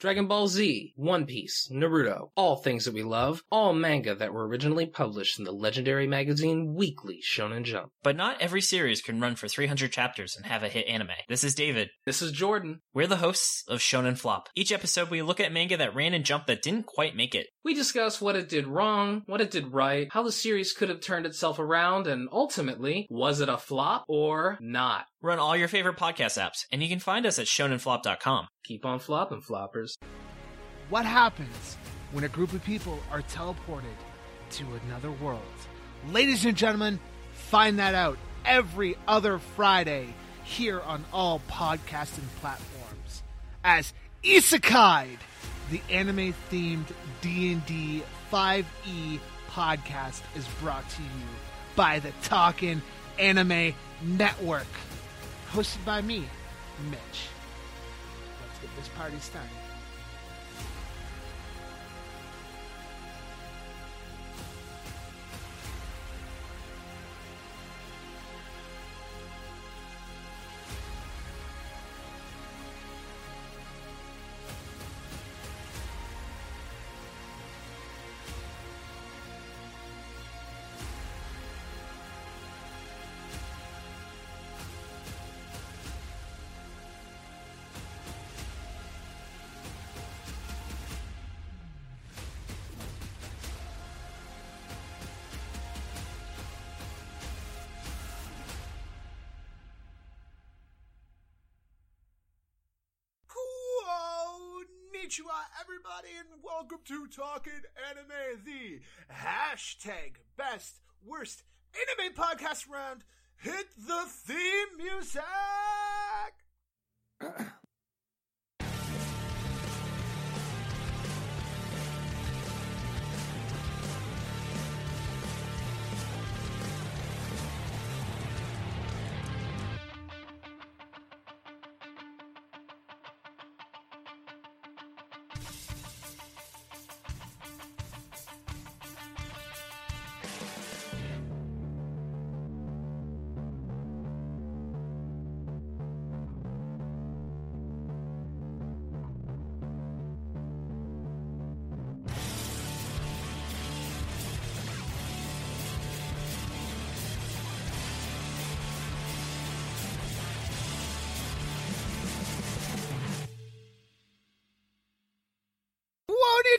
Dragon Ball Z, One Piece, Naruto, all things that we love, all manga that were originally published in the legendary magazine Weekly Shonen Jump. But not every series can run for 300 chapters and have a hit anime. This is David. This is Jordan. We're the hosts of Shonen Flop. Each episode, we look at manga that ran in Jump that didn't quite make it. We discuss what it did wrong, what it did right, how the series could have turned itself around, and ultimately, was it a flop or not? We're all your favorite podcast apps, and you can find us at shonenflop.com. Keep on flopping, floppers. What happens when a group of people are teleported to another world? Ladies and gentlemen, find that out every other Friday here on all podcasting platforms as Isekai, the anime-themed D&D 5e podcast is brought to you by the Talkin' Anime Network, hosted by me, Mitch. Let's get this party started. Konnichiwa, uh, everybody, and welcome to Talking Anime, the hashtag best worst anime podcast round. Hit the theme music.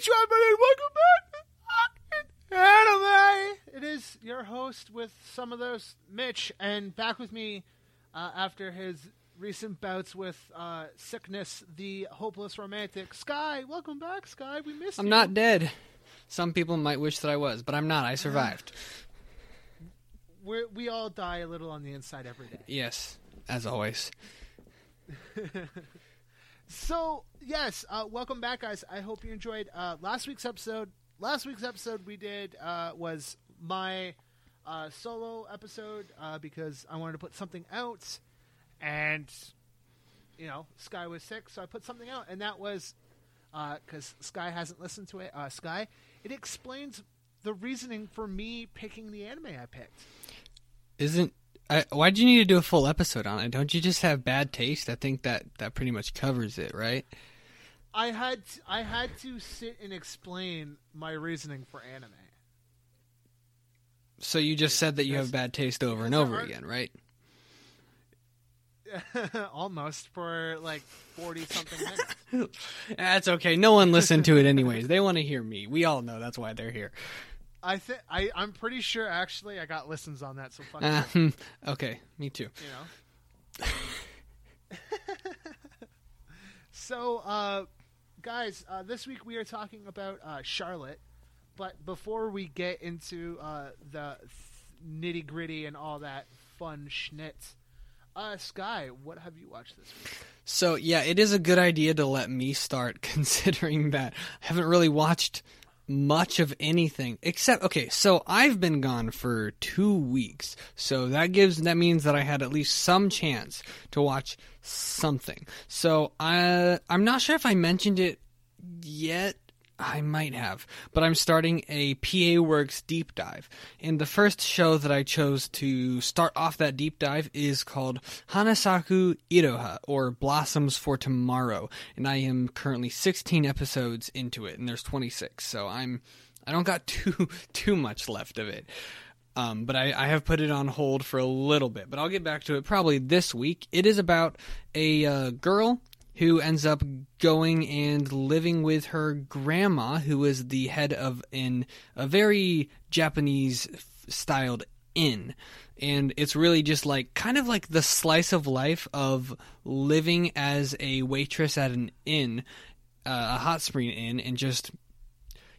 Welcome back to Anime. It is your host with some of those, Mitch, and back with me uh, after his recent bouts with uh, sickness, the hopeless romantic, Sky. Welcome back, Sky. We missed you. I'm you. not dead. Some people might wish that I was, but I'm not. I survived. We're, we all die a little on the inside every day. yes, as always. So yes, uh, welcome back, guys. I hope you enjoyed uh, last week's episode. Last week's episode we did uh, was my uh, solo episode uh, because I wanted to put something out, and you know Sky was sick, so I put something out, and that was because Sky hasn't listened to it. Uh, Sky, it explains the reasoning for me picking the anime I picked. Isn't I, why'd you need to do a full episode on it? Don't you just have bad taste? I think that that pretty much covers it, right? I had I had to sit and explain my reasoning for anime. So you just said that you have bad taste over and over again, right? Almost for like forty something minutes. That's okay. No one listened to it anyways. They want to hear me. We all know that's why they're here. I think I I'm pretty sure actually I got listens on that. So fuck Uh, okay, me too. you know. so uh, guys, uh, this week we are talking about uh, Charlotte. But before we get into uh, the nitty gritty and all that fun schnitz, uh, Sky, what have you watched this week? So yeah, it is a good idea to let me start, considering that I haven't really watched much of anything except okay. So I've been gone for two weeks, so that gives that means that I had at least some chance to watch something. So I I'm not sure if I mentioned it yet. I might have, but I'm starting a PA Works deep dive. And the first show that I chose to start off that deep dive is called Hanasaku Iroha, or Blossoms for Tomorrow. And I am currently 16 episodes into it, and there's 26, so I'm I don't got too too much left of it. Um, but I, I have put it on hold for a little bit, but I'll get back to it probably this week. It is about a uh, girl who ends up going and living with her grandma, who is the head of an a very Japanese styled inn. And it's really just like kind of like the slice of life of living as a waitress at an inn, uh, a hot spring inn, and just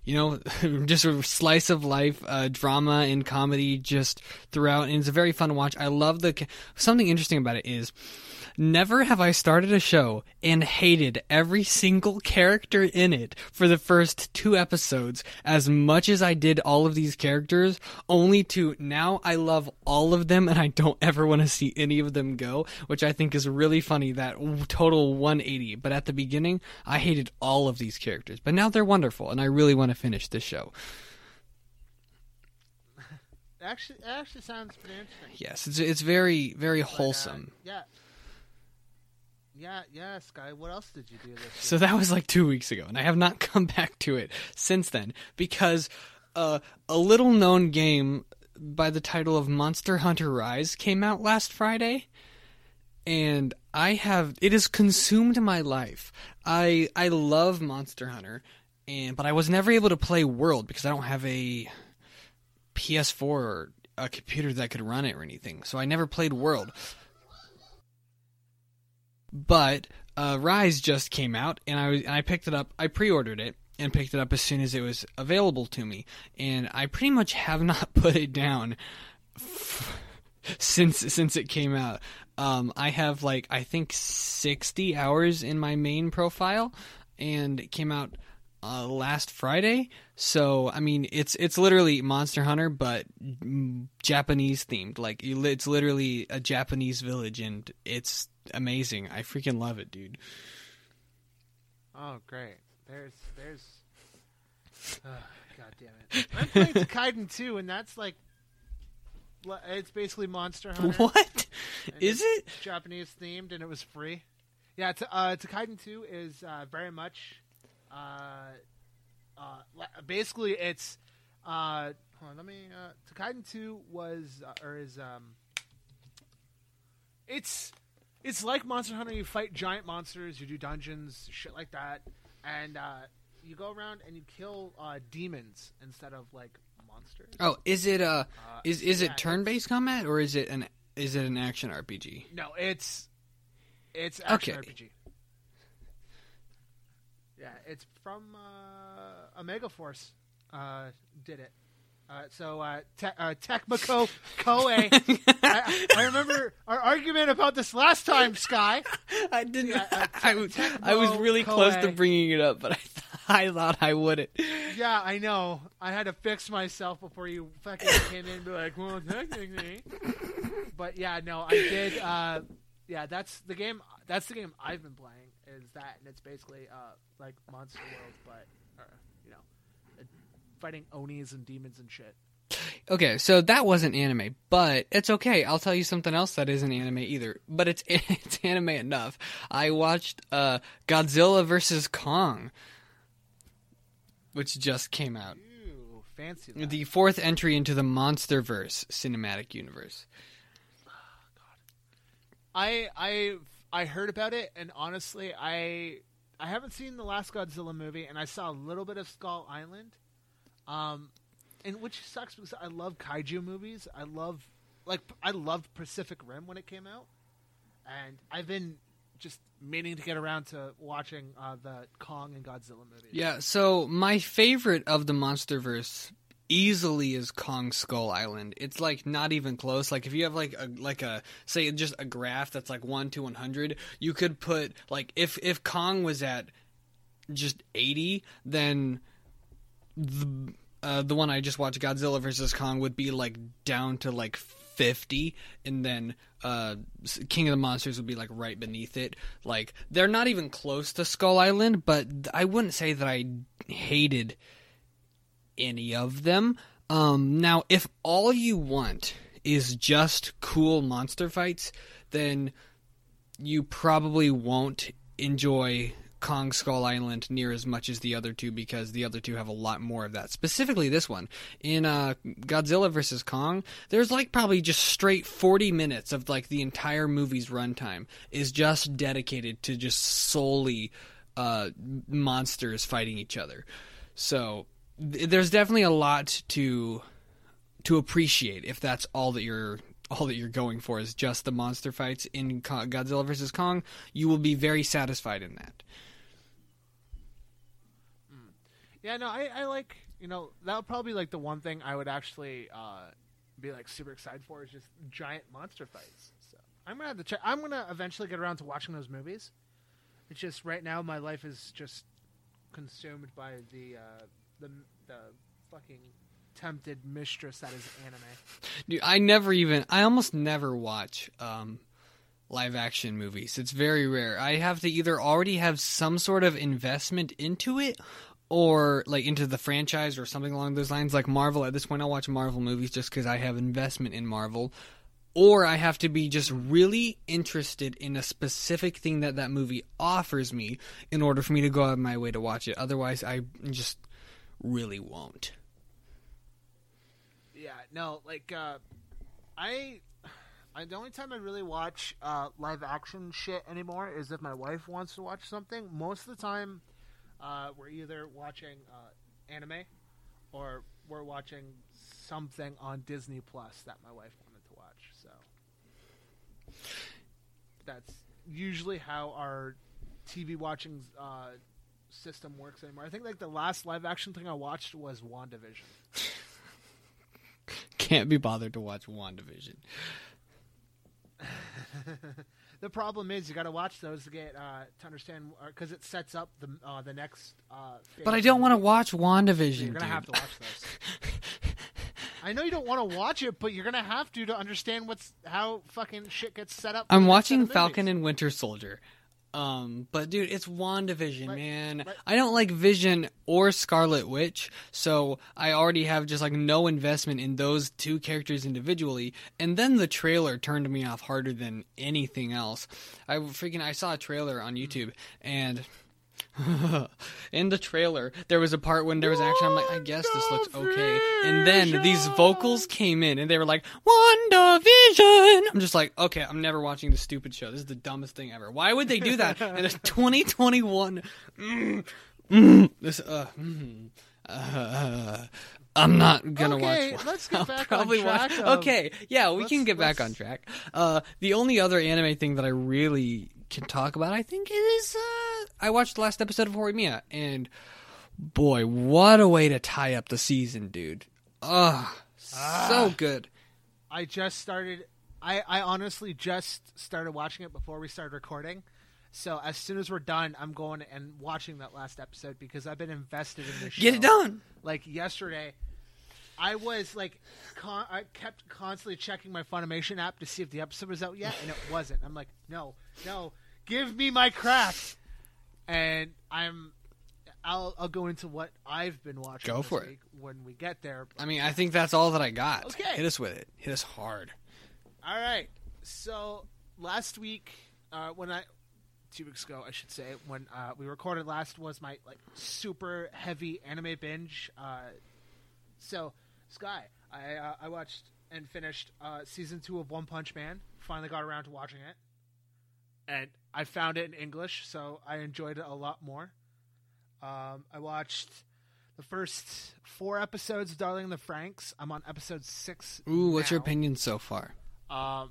you know, just a slice of life, uh, drama and comedy just throughout, and it's a very fun watch. I love the something interesting about it is Never have I started a show and hated every single character in it for the first two episodes as much as I did all of these characters, only to now I love all of them and I don't ever want to see any of them go, which I think is really funny that total 180. But at the beginning, I hated all of these characters, but now they're wonderful and I really want to finish this show. Actually, it actually sounds pretty interesting. Yes, it's it's very very But, uh, wholesome. yeah. Yeah, yeah, Sky. What else did you do this So that was like two weeks ago, and I have not come back to it since then because uh, a little known game by the title of Monster Hunter Rise came out last Friday, and I have it has consumed my life. I I love Monster Hunter, and but I was never able to play World because I don't have a PS4 or a computer that could run it or anything. So I never played World but uh, Rise just came out, and I was, and I picked it up. I pre-ordered it and picked it up as soon as it was available to me, and I pretty much have not put it down f- since since it came out. Um, I have like I think sixty hours in my main profile, and it came out uh, last Friday. So I mean, it's it's literally Monster Hunter, but Japanese themed. Like it's literally a Japanese village, and it's amazing. I freaking love it, dude. Oh, great. There's, there's. Oh, God damn it! I'm playing Kaiden 2, and that's like, it's basically Monster Hunter. What is it? Japanese themed, and it was free. Yeah, it's, uh, Kaiden 2 is uh, very much, uh, uh, basically it's, uh, hold on, let me, uh, Kaiden 2 was, uh, or is, um, it's, it's like Monster Hunter. You fight giant monsters, you do dungeons, shit like that, and uh, you go around and you kill uh, demons instead of like monsters. Oh, is it uh Uh, is is yeah, it turn-based combat or is it an is it an action RPG? No, it's it's action Okay. RPG. Yeah, it's from uh, Omega Force. Uh, did it. Uh, so uh, te- uh, Tecmo Koei. I, I remember our argument about this last time, Sky. I didn't. Yeah, uh, I, was- I was really close to bringing it up, but I th- I thought I wouldn't. Yeah, I know. I had to fix myself before you fucking came in and be like, well, technically. But yeah, no, I did. Uh, yeah, that's the game. That's the game I've been playing. Is that, and it's basically uh, like Monster World, but or, you know, uh, fighting onis and demons and shit. Okay, so that wasn't anime, but it's okay. I'll tell you something else that isn't anime either, but it's it's anime enough. I watched uh, Godzilla vs Kong, which just came out. Ooh, fancy that. The fourth entry into the MonsterVerse cinematic universe. I I I heard about it, and honestly, I I haven't seen the last Godzilla movie, and I saw a little bit of Skull Island, um, and which sucks because I love kaiju movies. I love like I loved Pacific Rim when it came out, and I've been just meaning to get around to watching uh, the Kong and Godzilla movies. Yeah, so my favorite of the MonsterVerse easily is Kong Skull Island. It's like not even close. Like if you have like a like a say just a graph that's like 1 to 100, you could put like if if Kong was at just 80, then the uh, the one I just watched Godzilla versus Kong would be like down to like 50 and then uh King of the Monsters would be like right beneath it. Like they're not even close to Skull Island, but I wouldn't say that I hated any of them. Um, now, if all you want is just cool monster fights, then you probably won't enjoy Kong Skull Island near as much as the other two because the other two have a lot more of that. Specifically, this one in uh, Godzilla vs Kong, there's like probably just straight 40 minutes of like the entire movie's runtime is just dedicated to just solely uh, monsters fighting each other. So th- there's definitely a lot to to appreciate if that's all that you're all that you're going for is just the monster fights in Godzilla vs Kong. You will be very satisfied in that. Yeah, no, I, I like you know that would probably like the one thing I would actually uh, be like super excited for is just giant monster fights. So I'm gonna have to check. I'm gonna eventually get around to watching those movies. It's just right now my life is just consumed by the uh, the the fucking tempted mistress that is anime. Dude, I never even I almost never watch um live action movies. It's very rare. I have to either already have some sort of investment into it or like into the franchise or something along those lines like Marvel. At this point I'll watch Marvel movies just cuz I have investment in Marvel. Or I have to be just really interested in a specific thing that that movie offers me in order for me to go out of my way to watch it. Otherwise, I just really won't. Yeah, no, like uh, I, I the only time I really watch uh, live action shit anymore is if my wife wants to watch something. Most of the time, uh, we're either watching uh, anime or we're watching something on Disney Plus that my wife wanted to watch. So that's usually how our TV watching uh, system works anymore. I think like the last live action thing I watched was WandaVision. Can't be bothered to watch WandaVision. the problem is you got to watch those to get uh, to understand because it sets up the uh, the next. Uh, But I don't want to watch WandaVision. You're gonna dude. have to watch those. I know you don't want to watch it, but you're gonna have to to understand what's how fucking shit gets set up. I'm the next set watching Falcon and Winter Soldier. Um, but dude, it's WandaVision, Right, man. right. I don't like Vision or Scarlet Witch, so I already have just like no investment in those two characters individually. And then the trailer turned me off harder than anything else. I freaking I saw a trailer on YouTube and in the trailer there was a part when there was action I'm like I guess this looks okay. And then these vocals came in and they were like WandaVision. I'm just like, okay, I'm never watching this stupid show. This is the dumbest thing ever. Why would they do that in a 2021? Mm, mm, this uh, mm, uh, I'm not gonna Okay, watch. let's get I'll back on track watch. of- okay, yeah, we can get back let's- on track. Uh, the only other anime thing that I really can talk about, I think, is uh, I watched the last episode of Horimiya, and boy, what a way to tie up the season, dude. Ugh, Ah. so good. I just started. I I honestly just started watching it before we started recording. So as soon as we're done, I'm going and watching that last episode because I've been invested in this show. Get it done. Like yesterday, I was like, con- I kept constantly checking my Funimation app to see if the episode was out yet, and it wasn't. I'm like, no, no, give me my crap. And I'm, I'll I'll go into what I've been watching. Go this for it. when we get there. I mean, I think that's all that I got. Okay. Hit us with it. Hit us hard. All right. So last week, uh, when I two weeks ago, I should say, when uh, we recorded last was my like super heavy anime binge. Uh, so Sky, I uh, I watched and finished uh, season two of One Punch Man. Finally got around to watching it, and I found it in English, so I enjoyed it a lot more. Um, I watched. The first four episodes of Darling in the Franxx. I'm on episode six. Ooh, what's your opinion so far? Um,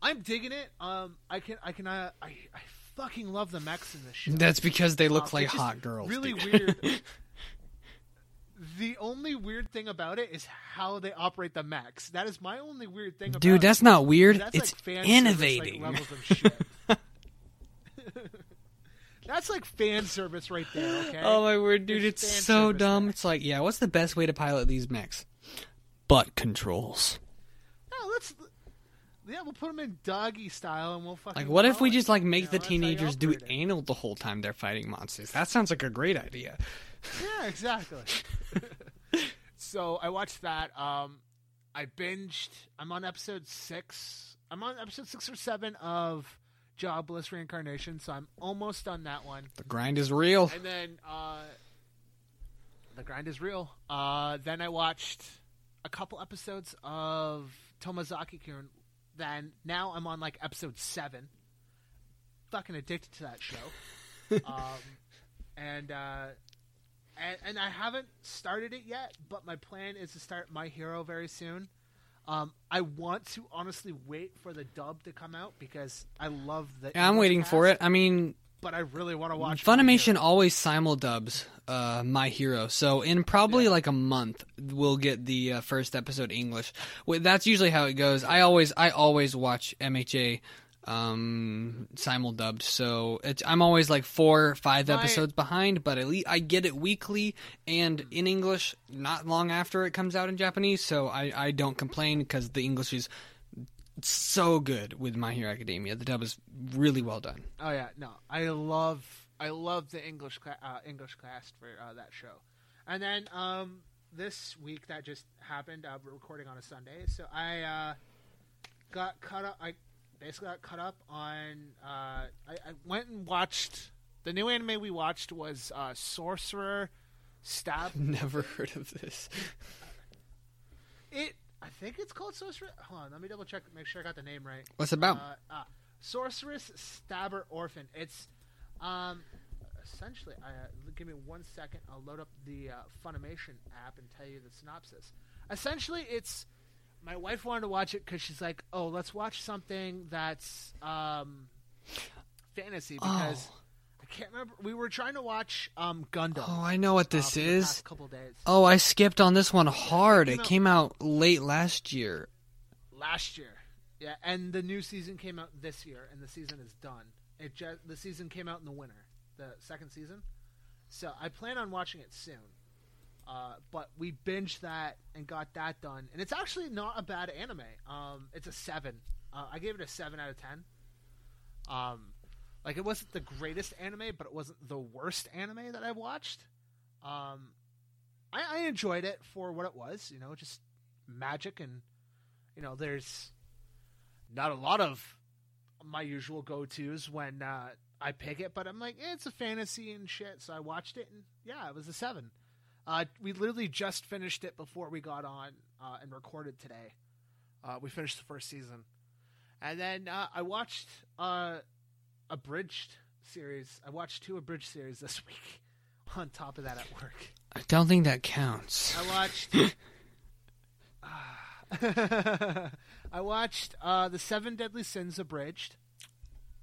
I'm digging it. Um, I can, I can, uh, I, I fucking love the mechs in this show. That's because they look Um, like hot girls. Really dude. weird. the only weird thing about it is how they operate the mechs. That is my only weird thing. about Dude, it. that's not weird. That's it's like service, innovating. like, levels of shit. That's like fan service right there. Okay. Oh my word, dude, There's it's so dumb. there. It's like, yeah, what's the best way to pilot these mechs? Butt controls. No, let's Yeah, we'll put them in doggy style, and we'll fucking. Like, what if we it. just like You make know, the teenagers do it. anal the whole time they're fighting monsters? That sounds like a great idea. Yeah, exactly. so I watched that. Um, I binged. I'm on episode six. I'm on episode six or seven of Jobless Reincarnation, so I'm almost done that one. The grind is real. And then uh, the grind is real. Uh, then I watched a couple episodes of Tomozaki Kieran. Then now I'm on like episode seven. Fucking addicted to that show. um, and, uh, and and I haven't started it yet, but my plan is to start My Hero very soon. Um, I want to honestly wait for the dub to come out because I love the. Yeah, I'm waiting for it. I mean, but I really want to watch. Funimation always simuldubs uh, My Hero, so in probably like a month we'll get the uh, first episode English. That's usually how it goes. I always I always watch MHA um simuldubs, so it's, I'm always like four or five episodes behind, but at least I get it weekly and in English not long after it comes out in Japanese, so I I don't complain because the English is so good with My Hero Academia. The dub is really well done. Oh yeah, no, I love I love the English cla- uh, English class for uh, that show, and then um, this week that just happened. Uh, we're recording on a Sunday, so I uh, got caught up. I basically got caught up on. Uh, I, I went and watched the new anime we watched was uh, Sorcerer Stab. Never heard of this. It I think it's called Sorcerer. Hold on, let me double check, make sure I got the name right. What's it about? Uh, uh, Sorcerous Stabber Orphen. It's um, essentially. I, uh, give me one second. I'll load up the uh, Funimation app and tell you the synopsis. Essentially, it's my wife wanted to watch it because she's like, "Oh, let's watch something that's um, fantasy." Because Oh. I can't remember. We were trying to watch um, Gundam. Oh, I know what uh, this the is. couple days. Oh, I skipped on this one hard. It No. came out late last year. last year. Yeah, and the new season came out this year, and the season is done. It just the season came out in the winter, the second season. So I plan on watching it soon. Uh, but we binged that and got that done, and it's actually not a bad anime. Um, it's a seven. Uh, I gave it a seven out of ten. Um, like it wasn't the greatest anime, but it wasn't the worst anime that I've watched. Um, I, I enjoyed it for what it was. You know, just magic and you know, there's not a lot of my usual go tos when uh, I pick it, but I'm like, eh, it's a fantasy and shit. So I watched it, and yeah, it was a seven. Uh, we literally just finished it before we got on uh, and recorded today. Uh, we finished the first season, and then uh, I watched uh, abridged series. I watched two abridged series this week. On top of that, at work. I don't think that counts. I watched. I watched uh, the Seven Deadly Sins abridged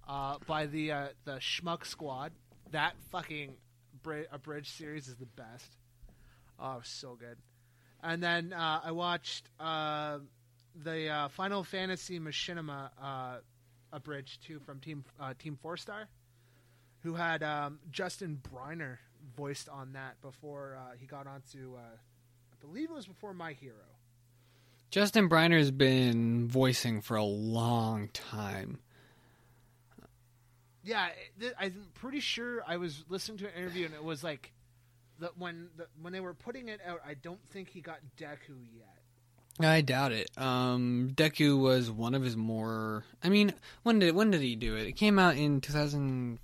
uh, by the uh, the Schmuck Squad. That fucking abridged series is the best. Oh, so good. And then uh, I watched uh, the uh, Final Fantasy Machinima uh, abridged too from Team uh, Team Four Star, who had um, Justin Briner voiced on that before uh, he got onto. Uh, I believe it was before My Hero. Justin Briner's been voicing for a long time. Yeah, th- I'm pretty sure I was listening to an interview and it was like that when the, when they were putting it out. I don't think he got Deku yet. I doubt it. Um, Deku was one of his more. I mean, when did when did he do it? It came out in 2000.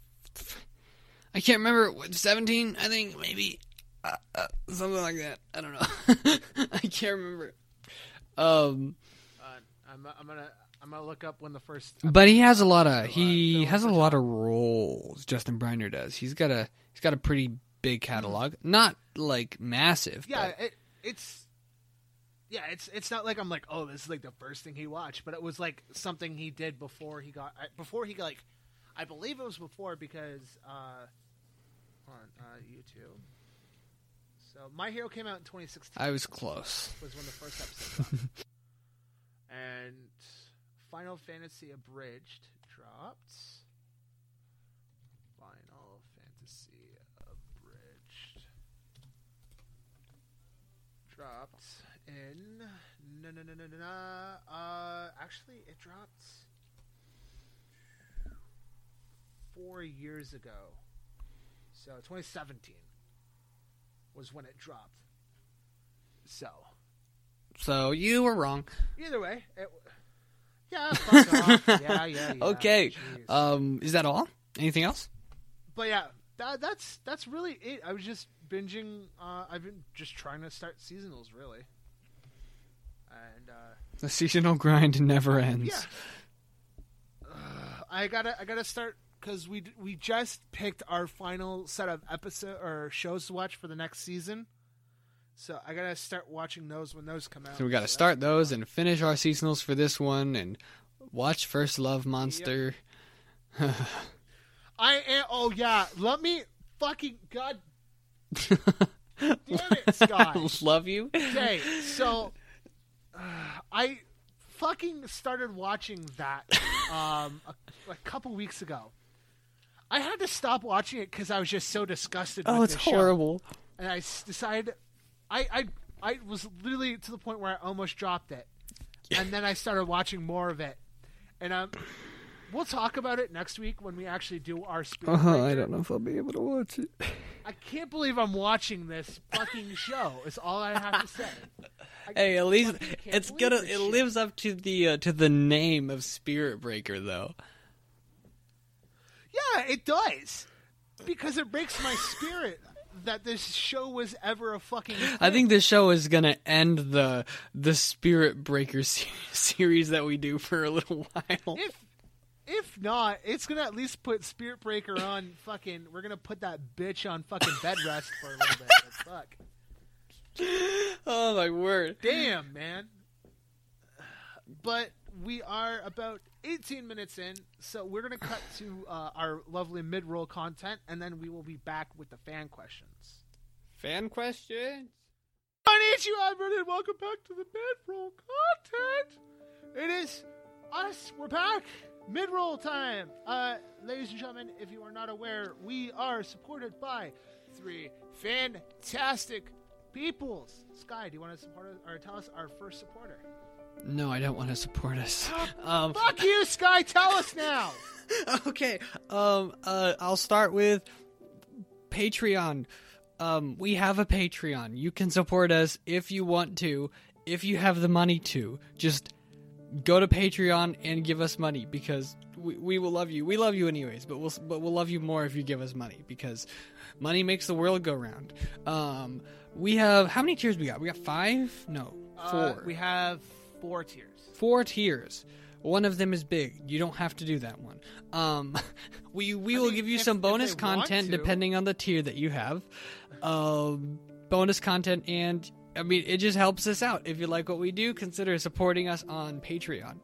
I can't remember. what, 17, I think maybe uh, uh, something like that. I don't know. I can't remember. Um, Uh, I'm, I'm gonna I'm gonna look up when the first. but he has a lot of he has a lot of roles. Justin Briner does. He's got a he's got a pretty big catalog. Not like massive. Yeah, but it, it's yeah, it's it's not like I'm like oh this is like the first thing he watched, but it was like something he did before he got before he got like I believe it was before because uh on uh, YouTube. So My Hero came out in 2016. I was close. was when the first episode and Final Fantasy Abridged dropped. Final Fantasy Abridged dropped in no no no no no. no. Uh, actually, it dropped four years ago. So 2017 was when it dropped. So So you were wrong. either way, it, yeah, fuck off. yeah, yeah, yeah. Okay. Jeez. Um, is that all? Anything else? but yeah, that, that's that's really it. I was just binging. Uh, I've been just trying to start seasonals, really. And uh, The seasonal grind never ends. yeah, Ugh, I gotta I gotta start because we we just picked our final set of episode or shows to watch for the next season. So I gotta start watching those when those come out. So we got to that's start those and finish our seasonals for this one and watch First Love Monster. I am. Oh yeah, let me fucking god damn it, Sky. Love you. Okay, so uh, I fucking started watching that um, a, a couple weeks ago. I had to stop watching it because I was just so disgusted. Oh, with it's the show. horrible. and I decided I, I I was literally to the point where I almost dropped it, and then I started watching more of it, and um, we'll talk about it next week when we actually do our. Spirit Uh-huh, I don't know if I'll be able to watch it. I can't believe I'm watching this fucking show. Is all I have to say. I Hey, at least it's believe gonna it shit. lives up to the uh, to the name of Spirit Breaker though. Yeah, it does. Because it breaks my spirit that this show was ever a fucking. I think this show is gonna end the the Spirit Breaker se- series that we do for a little while. if if not, it's gonna at least put Spirit Breaker on fucking. We're gonna put that bitch on fucking bed rest for a little bit. Fuck, Oh my word! damn man. But we are about 18 minutes in, so we're gonna cut to uh, our lovely mid-roll content, and then we will be back with the fan questions. Fan question. Konnichiwa, everybody, and welcome back to the mid-roll content. It is us. We're back. Mid-roll time. Uh, ladies and gentlemen, if you are not aware, we are supported by three fantastic peoples. Sky, do you want to support us or tell us our first supporter? No, I don't want to support us. Um, Fuck you, Sky. Tell us now. okay. Um. Uh. I'll start with Patreon. Um. We have a Patreon. You can support us if you want to. If you have the money to, just go to Patreon and give us money because we, we will love you. We love you anyways, but we'll but we'll love you more if you give us money because money makes the world go round. Um. We have how many tiers we got? We got five? No, four. Uh, we have four tiers. four tiers. One of them is big. You don't have to do that one. Um, we we I will mean, give you if- some bonus content depending on the tier that you have. Um, bonus content, and I mean, it just helps us out. If you like what we do, consider supporting us on Patreon.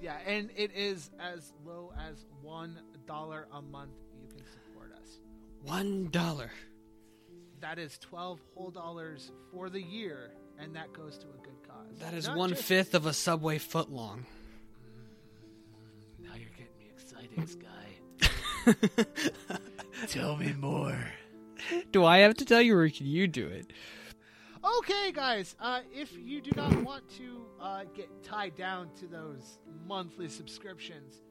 Yeah, and it is as low as one dollar a month. You can support us. One dollar. That is twelve whole dollars for the year, and that goes to a good cause. That is Not one just- fifth of a subway foot long. Now you're getting me excited, Sky. Tell me more. Do I have to tell you, or can you do it? Okay, guys. Uh, if you do not want to uh, get tied down to those monthly subscriptions,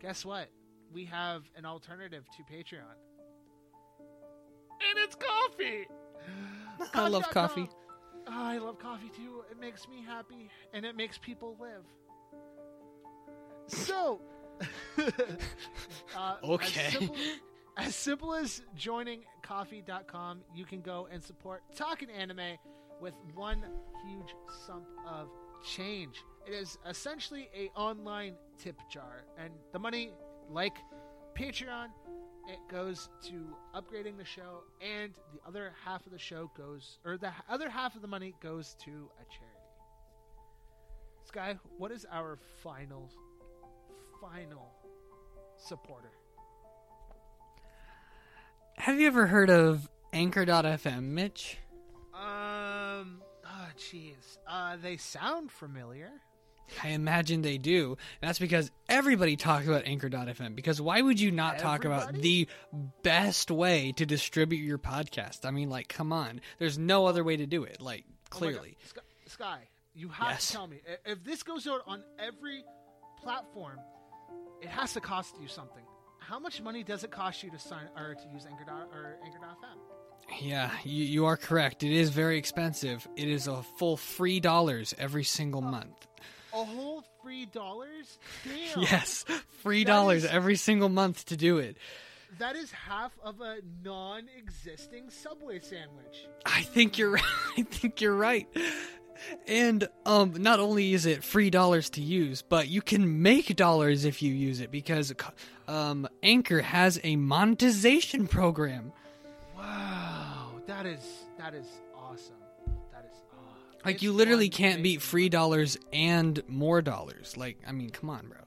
guess what? We have an alternative to Patreon, and it's Ko-fi. I love coffee. Oh, I love coffee too. It makes me happy, and it makes people live. So, uh, Okay. As simple, as simple as joining Ko-fi.com, you can go and support Talking Anime with one huge sum of change. It is essentially a online tip jar, and the money, like Patreon, it goes to upgrading the show, and the other half of the show goes, or the other half of the money goes to a charity. Sky, what is our final, final supporter? Have you ever heard of Anchor.fm, Mitch? Um, oh, jeez. Uh, they sound familiar. I imagine they do. And that's because everybody talks about Anchor.fm. Because why would you not talk about the best way to distribute your podcast? I mean, like, come on. There's no other way to do it. Like, Oh my God. clearly. Sky- Sky, you have Yes. to tell me i- if this goes out on every platform, it has to cost you something. How much money does it cost you to sign or to use Anchor or Anchor.fm? Yeah, you, you are correct. It is very expensive. It is a full free dollars every single month. A whole three dollars? Damn. Yes, free That dollars is- every single month to do it. That is half of a non-existing Subway sandwich. I think you're I think you're right. And um not only is it free dollars to use, but you can make dollars if you use it because um Anchor has a monetization program. Wow, that is that is awesome. That is ah, Like you literally can't beat free dollars and more dollars. Like I mean, come on, bro.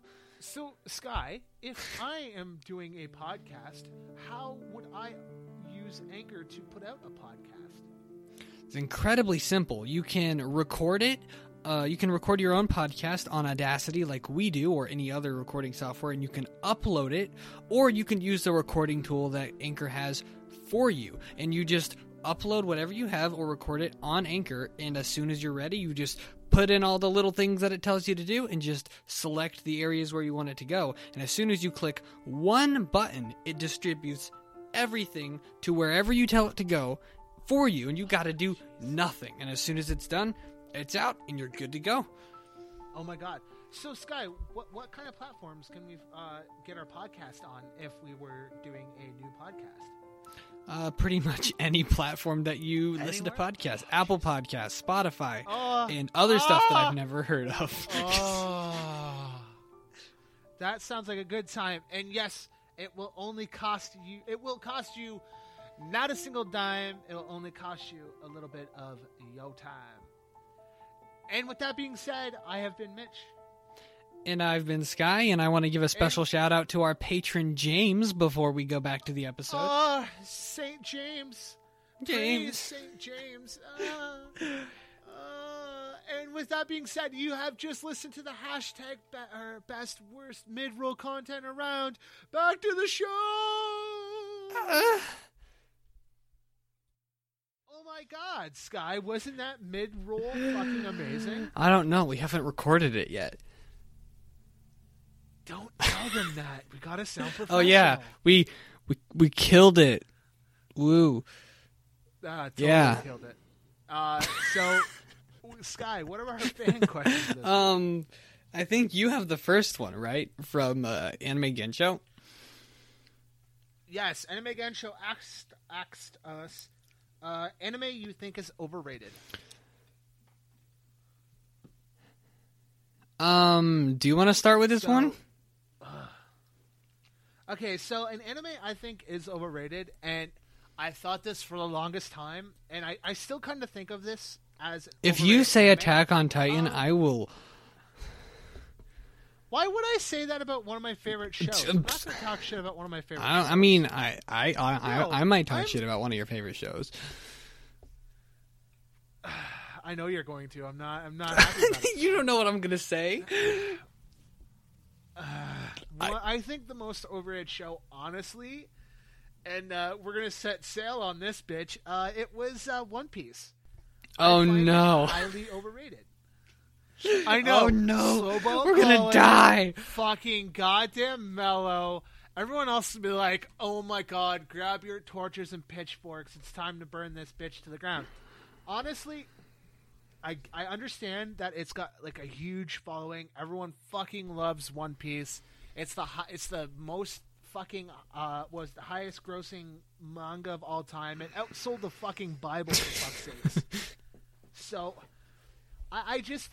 So, Sky, if I am doing a podcast, how would I use Anchor to put out a podcast? It's incredibly simple. You can record it. Uh, you can record your own podcast on Audacity, like we do, or any other recording software, and you can upload it, or you can use the recording tool that Anchor has for you, and you just upload whatever you have or record it on Anchor, and as soon as you're ready, you just put in all the little things that it tells you to do and just select the areas where you want it to go. And as soon as you click one button, it distributes everything to wherever you tell it to go for you, and you got to do nothing. And as soon as it's done, it's out, and you're good to go. Oh my God! So, Sky, what what kind of platforms can we uh, get our podcast on if we were doing a new podcast? Uh, pretty much any platform that you listen to Anywhere? podcasts, Apple Podcasts, Spotify, Oh, and other stuff that ah! I've never heard of. oh, that sounds like a good time. And yes, it will only cost you. It will cost you not a single dime. It will only cost you a little bit of your time. And with that being said, I have been Mitch. and I've been Sky, and I want to give a special shout out to our patron James before we go back to the episode. Oh, Saint James. James. Saint James. Uh, uh, and with that being said, you have just listened to the hashtag be- or best worst mid roll content around. Back to the show. Uh, my God, Sky! Wasn't that mid roll fucking amazing? I don't know. We haven't recorded it yet. Don't tell them that. We gotta sound professional. Oh yeah, we we we killed it. Woo. Ah, totally Yeah. killed it. Uh, so, Sky, what are our fan questions? this week? Um, I think you have the first one right from uh, Anime Gensho. Yes, Anime Gen Show asked, asked us uh, anime you think is overrated. Um, do you want to start with this So- one? Okay, so an anime I think is overrated, and I thought this for the longest time, and I, I still kind of think of this as. If you say anime. Attack on Titan, Uh, I will. Why would I say that about one of my favorite shows? I'm not going to talk shit about one of my favorite I, shows. I mean, I I I, No, I, I might talk I'm- shit about one of your favorite shows. I know you're going to. I'm not. I'm not happy about you don't know what I'm gonna say. Well, I think the most overrated show, honestly, and uh, we're gonna set sail on this bitch. Uh, it was uh, One Piece. I Oh no! highly overrated. I know. Oh no! We're gonna die. Fucking goddamn mellow. Everyone else will be like, "Oh my god, grab your torches and pitchforks. It's time to burn this bitch to the ground." Honestly, I I understand that it's got like a huge following. Everyone fucking loves One Piece. It's the hi- it's the most fucking uh was the highest grossing manga of all time. It outsold the fucking Bible for fuck's sakes. So I, I just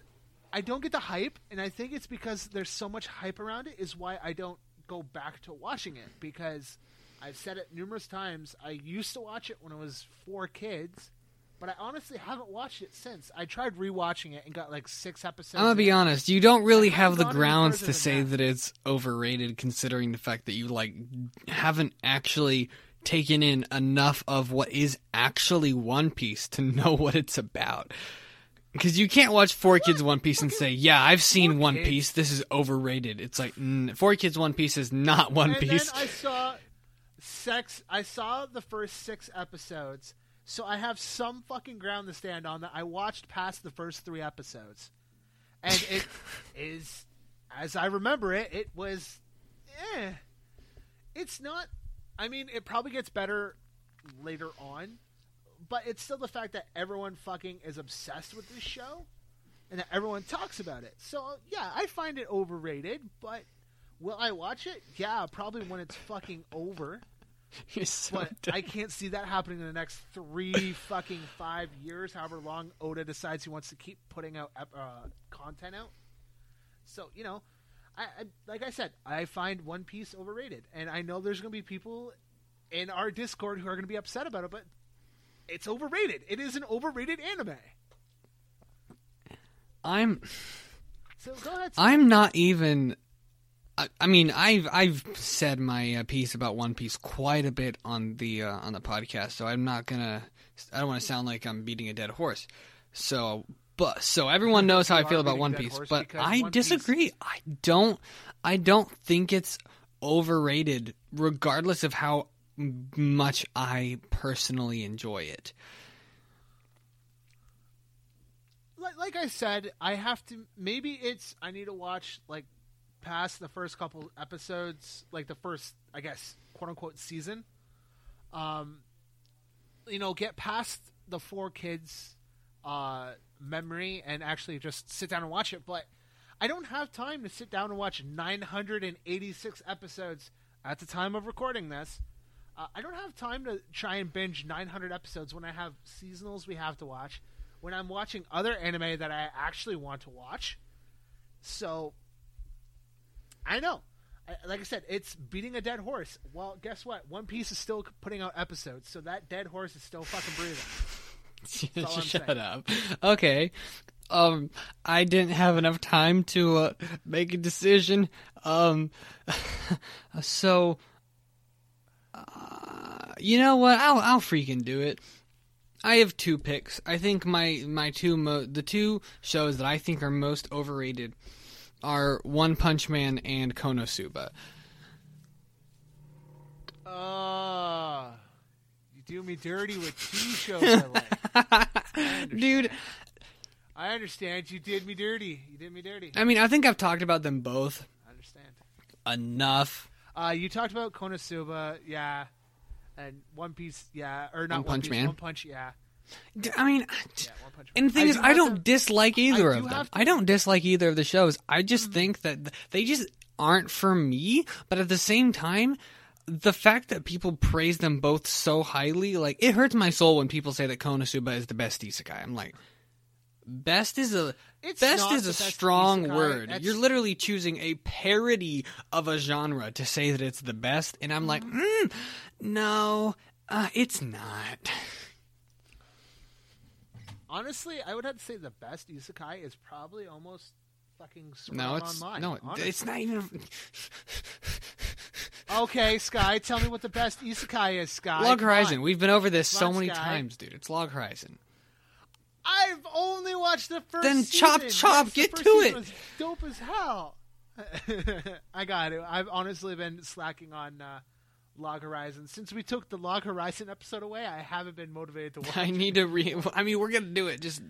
I don't get the hype, and I think it's because there's so much hype around it. Is why I don't go back to watching it because I've said it numerous times. I used to watch it when I was four kids, but I honestly haven't watched it since. I tried rewatching it and got like six episodes. I'm gonna be honest. You don't really have the grounds to say that. that it's overrated, considering the fact that you like haven't actually taken in enough of what is actually One Piece to know what it's about. Because you can't watch 4Kids One Piece and say, "Yeah, I've seen One? Piece. This is overrated." It's like mm, 4Kids One Piece is not One and Piece. I saw sex. I saw the first six episodes. So I have some fucking ground to stand on that I watched past the first three episodes. And it is, as I remember it, it was, eh. It's not, I mean, it probably gets better later on, but it's still the fact that everyone fucking is obsessed with this show and that everyone talks about it. So, yeah, I find it overrated, but will I watch it? Yeah, probably when it's fucking over. So But dumb. I can't see that happening in the next three fucking five years, however long Oda decides he wants to keep putting out uh, content out. So you know, I, I like I said, I find One Piece overrated, and I know there's going to be people in our Discord who are going to be upset about it, but it's overrated. It is an overrated anime. I'm So go ahead. I'm not even. I, I mean, I've I've said my uh, piece about One Piece quite a bit on the uh, on the podcast, so I'm not gonna. I don't want to sound like I'm beating a dead horse. So, but so everyone knows how I feel about One Piece, but I One Piece- disagree. I don't. I don't think it's overrated, regardless of how much I personally enjoy it. like, I said, I have to. Maybe it's I need to watch like past the first couple episodes, like the first, I guess, quote unquote season. Um, you know, get past the 4Kids' uh, memory and actually just sit down and watch it. But I don't have time to sit down and watch 986 episodes at the time of recording this. Uh, I don't have time to try and binge 900 episodes when I have seasonals we have to watch, when I'm watching other anime that I actually want to watch. So, I know. I, like I said, it's beating a dead horse. Well, guess what? One Piece is still putting out episodes, so that dead horse is still fucking breathing. Shut saying. up. Okay. Um, I didn't have enough time to uh, make a decision. Um, so, uh, you know what? I'll I'll freaking do it. I have two picks. I think my my two mo- the two shows that I think are most overrated are One Punch Man and Konosuba. Uh, you do me dirty with two shows I like. Dude, I understand. You did me dirty. You did me dirty. I mean, I think I've talked about them both I understand. enough. Uh, you talked about Konosuba, yeah, and One Piece, yeah, or not One Punch Piece, Man. One Punch, yeah, D- I mean, yeah, One Punch Man. And the thing I is, do I don't to- dislike either I of them. to- I don't dislike either of the shows. I just think that they just aren't for me. But at the same time, the fact that people praise them both so highly, like it hurts my soul when people say that Konosuba is the best isekai. I'm like, best is a It's best is a strong word. That's- You're literally choosing a parody of a genre to say that it's the best, and I'm like, Mm-hmm. mm, no, uh, it's not. Honestly, I would have to say the best isekai is probably almost fucking Sword No, it's Online. no, honestly. it's not even. Okay, Sky, tell me what the best isekai is, Sky. Log Horizon. We've been over this Come so on, many Sky. times, dude. It's Log Horizon. Watched the first. Then season. chop, chop, get to it. Was dope as hell. I got it. I've honestly been slacking on uh, Log Horizon since we took the Log Horizon episode away. I haven't been motivated to watch. I need to re. I mean, we're gonna do it just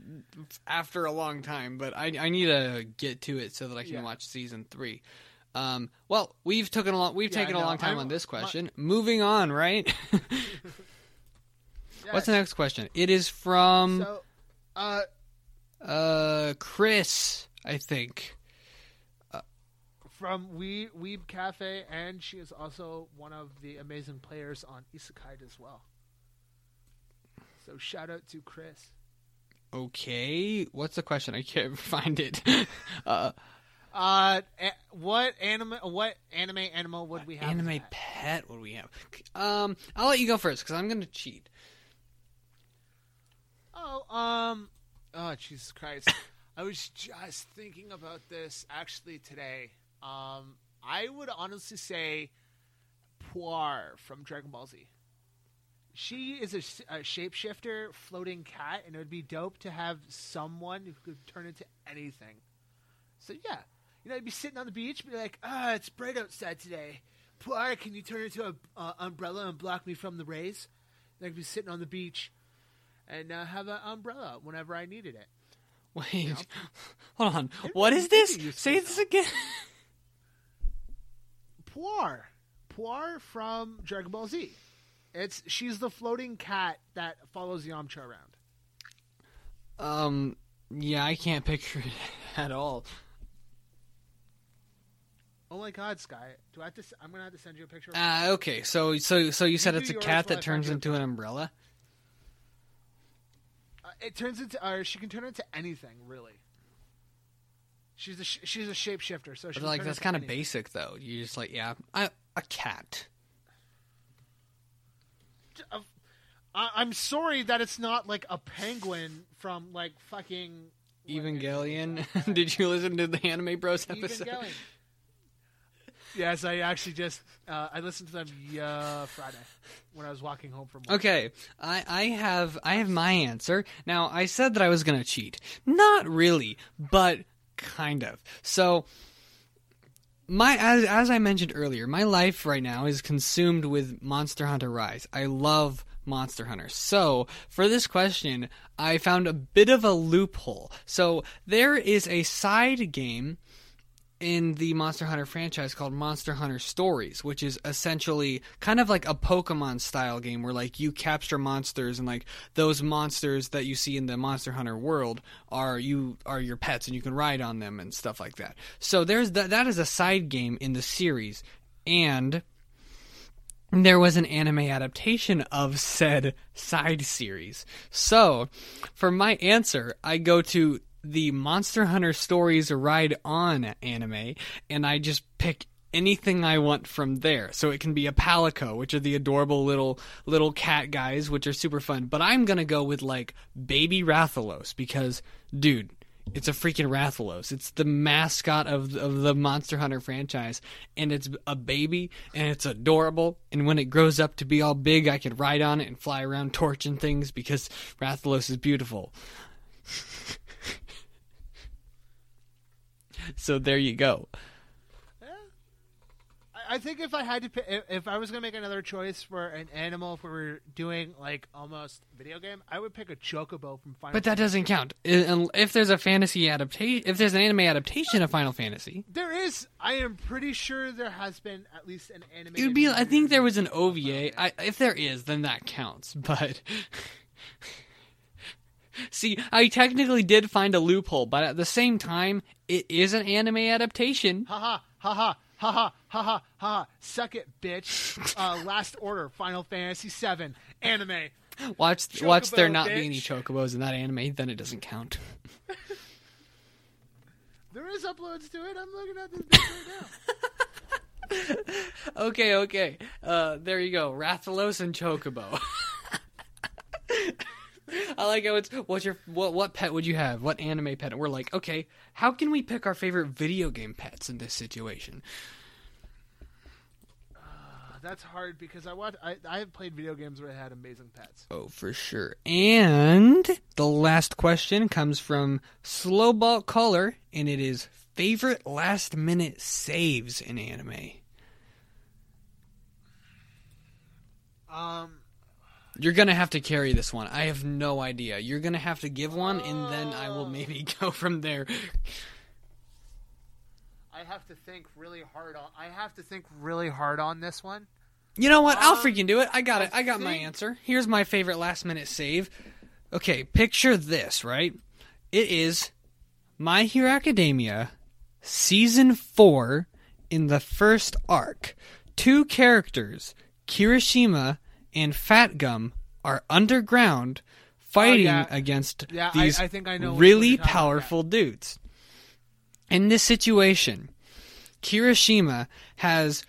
after a long time, but I I need to get to it so that I can Yeah. watch season three. Um, well, we've taken a long we've Yeah, taken a long time I'm- on this my- question. Moving on, right? Yes. What's the next question? It is from So, uh, uh Chris, I think. from We Weeb Cafe, and she is also one of the amazing players on Isekai as well. So shout out to Chris. Okay, what's the question? I can't find it. uh, Uh, a- what anime? What anime animal would we have? anime pet? do we have? Um, I'll let you go first because I'm gonna cheat. Oh, um, oh Jesus Christ! I was just thinking about this actually today. Um, I would honestly say Puar from Dragon Ball Z. She is a shapeshifter, floating cat, and it would be dope to have someone who could turn into anything. So yeah, you know, I'd be sitting on the beach, be like, "Ah, it's bright outside today. Puar, can you turn into a uh, umbrella and block me from the rays?" And I'd be sitting on the beach, and uh, have an umbrella whenever I needed it. Wait, hold on. It What is this? Say this again. Puar, Puar from Dragon Ball Z. It's she's the floating cat that follows Yamcha around. Um, yeah, I can't picture it at all. Oh my God, Sky! Do I have to? I'm gonna have to send you a picture. Of Uh, okay, so so so you said it's a cat that turns into an umbrella. It turns into, or she can turn into anything, really. She's a sh- she's a shapeshifter, so she But can like that's kind of basic though. You just like yeah, I, a cat. I- I'm sorry that it's not like a penguin from like fucking Evangelion. Did you listen to the Anime Bros episode? Yes, I actually just uh, I listened to them yeah Friday when I was walking home from work. Okay, I, I have I have my answer. Now I said that I was gonna cheat. Not really, but kind of. So my as as I mentioned earlier, my life right now is consumed with Monster Hunter Rise. I love Monster Hunter. So, for this question, I found a bit of a loophole. So, there is a side game in the Monster Hunter franchise called Monster Hunter Stories, which is essentially kind of like a Pokemon style game where like you capture monsters and like those monsters that you see in the Monster Hunter world are you are your pets and you can ride on them and stuff like that. So there's that that is a side game in the series and there was an anime adaptation of said side series. So, for my answer, I go to the Monster Hunter Stories Ride On anime, and I just pick anything I want from there. So it can be a Palico, which are the adorable little little cat guys, which are super fun. But I'm gonna go with like Baby Rathalos because, dude, it's a freaking Rathalos. It's the mascot of of the Monster Hunter franchise, and it's a baby, and it's adorable. And when it grows up to be all big, I could ride on it and fly around torching things because Rathalos is beautiful. so there you go. I- I think if I had to, pick, if- if I was gonna make another choice for an animal, if we were doing like almost video game, I would pick a chocobo from Final. But that doesn't count. If there's a fantasy adaptation, if there's an anime adaptation of Final Fantasy, There is. I am pretty sure there has been at least an anime. it would be. I think there was an movie of Final OVA. I, if there is, then that counts. But see, I technically did find a loophole, but at the same time, it is an anime adaptation. Haha, haha, haha, haha, haha. Suck it, bitch. Uh, Last Order, Final Fantasy VII, anime. Watch, watch there Chocobo, not be any bitch. chocobos in that anime, then it doesn't count. There is uploads to it. I'm looking at this bitch right now. Okay, okay. Uh, there you go. Rathalos and Chocobo. I like how it's what's your what what pet would you have? What anime pet? And we're like, okay, how can we pick our favorite video game pets in this situation? That's hard because I watch. I I have played video games where I had amazing pets. Oh, for sure. And the last question comes from Slowball Caller, and it is favorite last minute saves in anime. Um, You're gonna have to carry this one. I have no idea. You're gonna have to give one, and then I will maybe go from there. I have to think really hard on. I have to think really hard on this one. You know what? I'll Um, freaking do it. I got it. I got my answer. Here's my favorite last minute save. Okay, picture this, right? It is My Hero Academia, season four, in the first arc. Two characters, Kirishima and Fat Gum, are underground fighting Oh, yeah. against Yeah, these I think I know really you're about, powerful dudes. In this situation, Kirishima has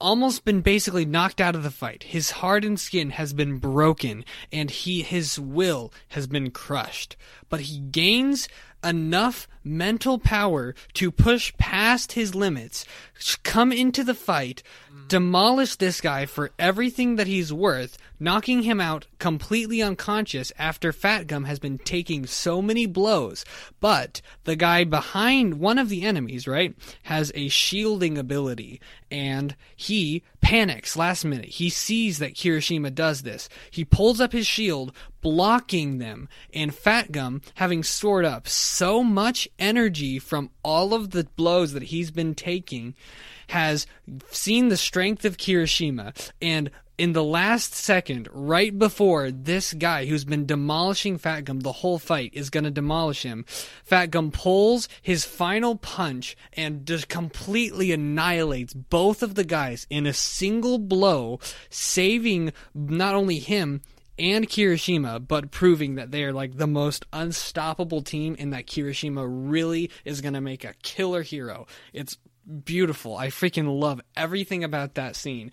almost been basically knocked out of the fight. His hardened skin has been broken and he his will has been crushed. But he gains enough mental power to push past his limits, come into the fight, demolish this guy for everything that he's worth, knocking him out completely unconscious after Fat Gum has been taking so many blows. But the guy behind one of the enemies, right, has a shielding ability, and he panics last minute. He sees that Kirishima does this. He pulls up his shield, blocking them, and Fat Gum, having stored up so much energy from all of the blows that he's been taking, has seen the strength of Kirishima and in the last second, right before this guy who's been demolishing Fat Gum the whole fight is going to demolish him, Fat Gum pulls his final punch and just completely annihilates both of the guys in a single blow, saving not only him, and Kirishima, but proving that they are like the most unstoppable team and that Kirishima really is going to make a killer hero. It's beautiful. I freaking love everything about that scene.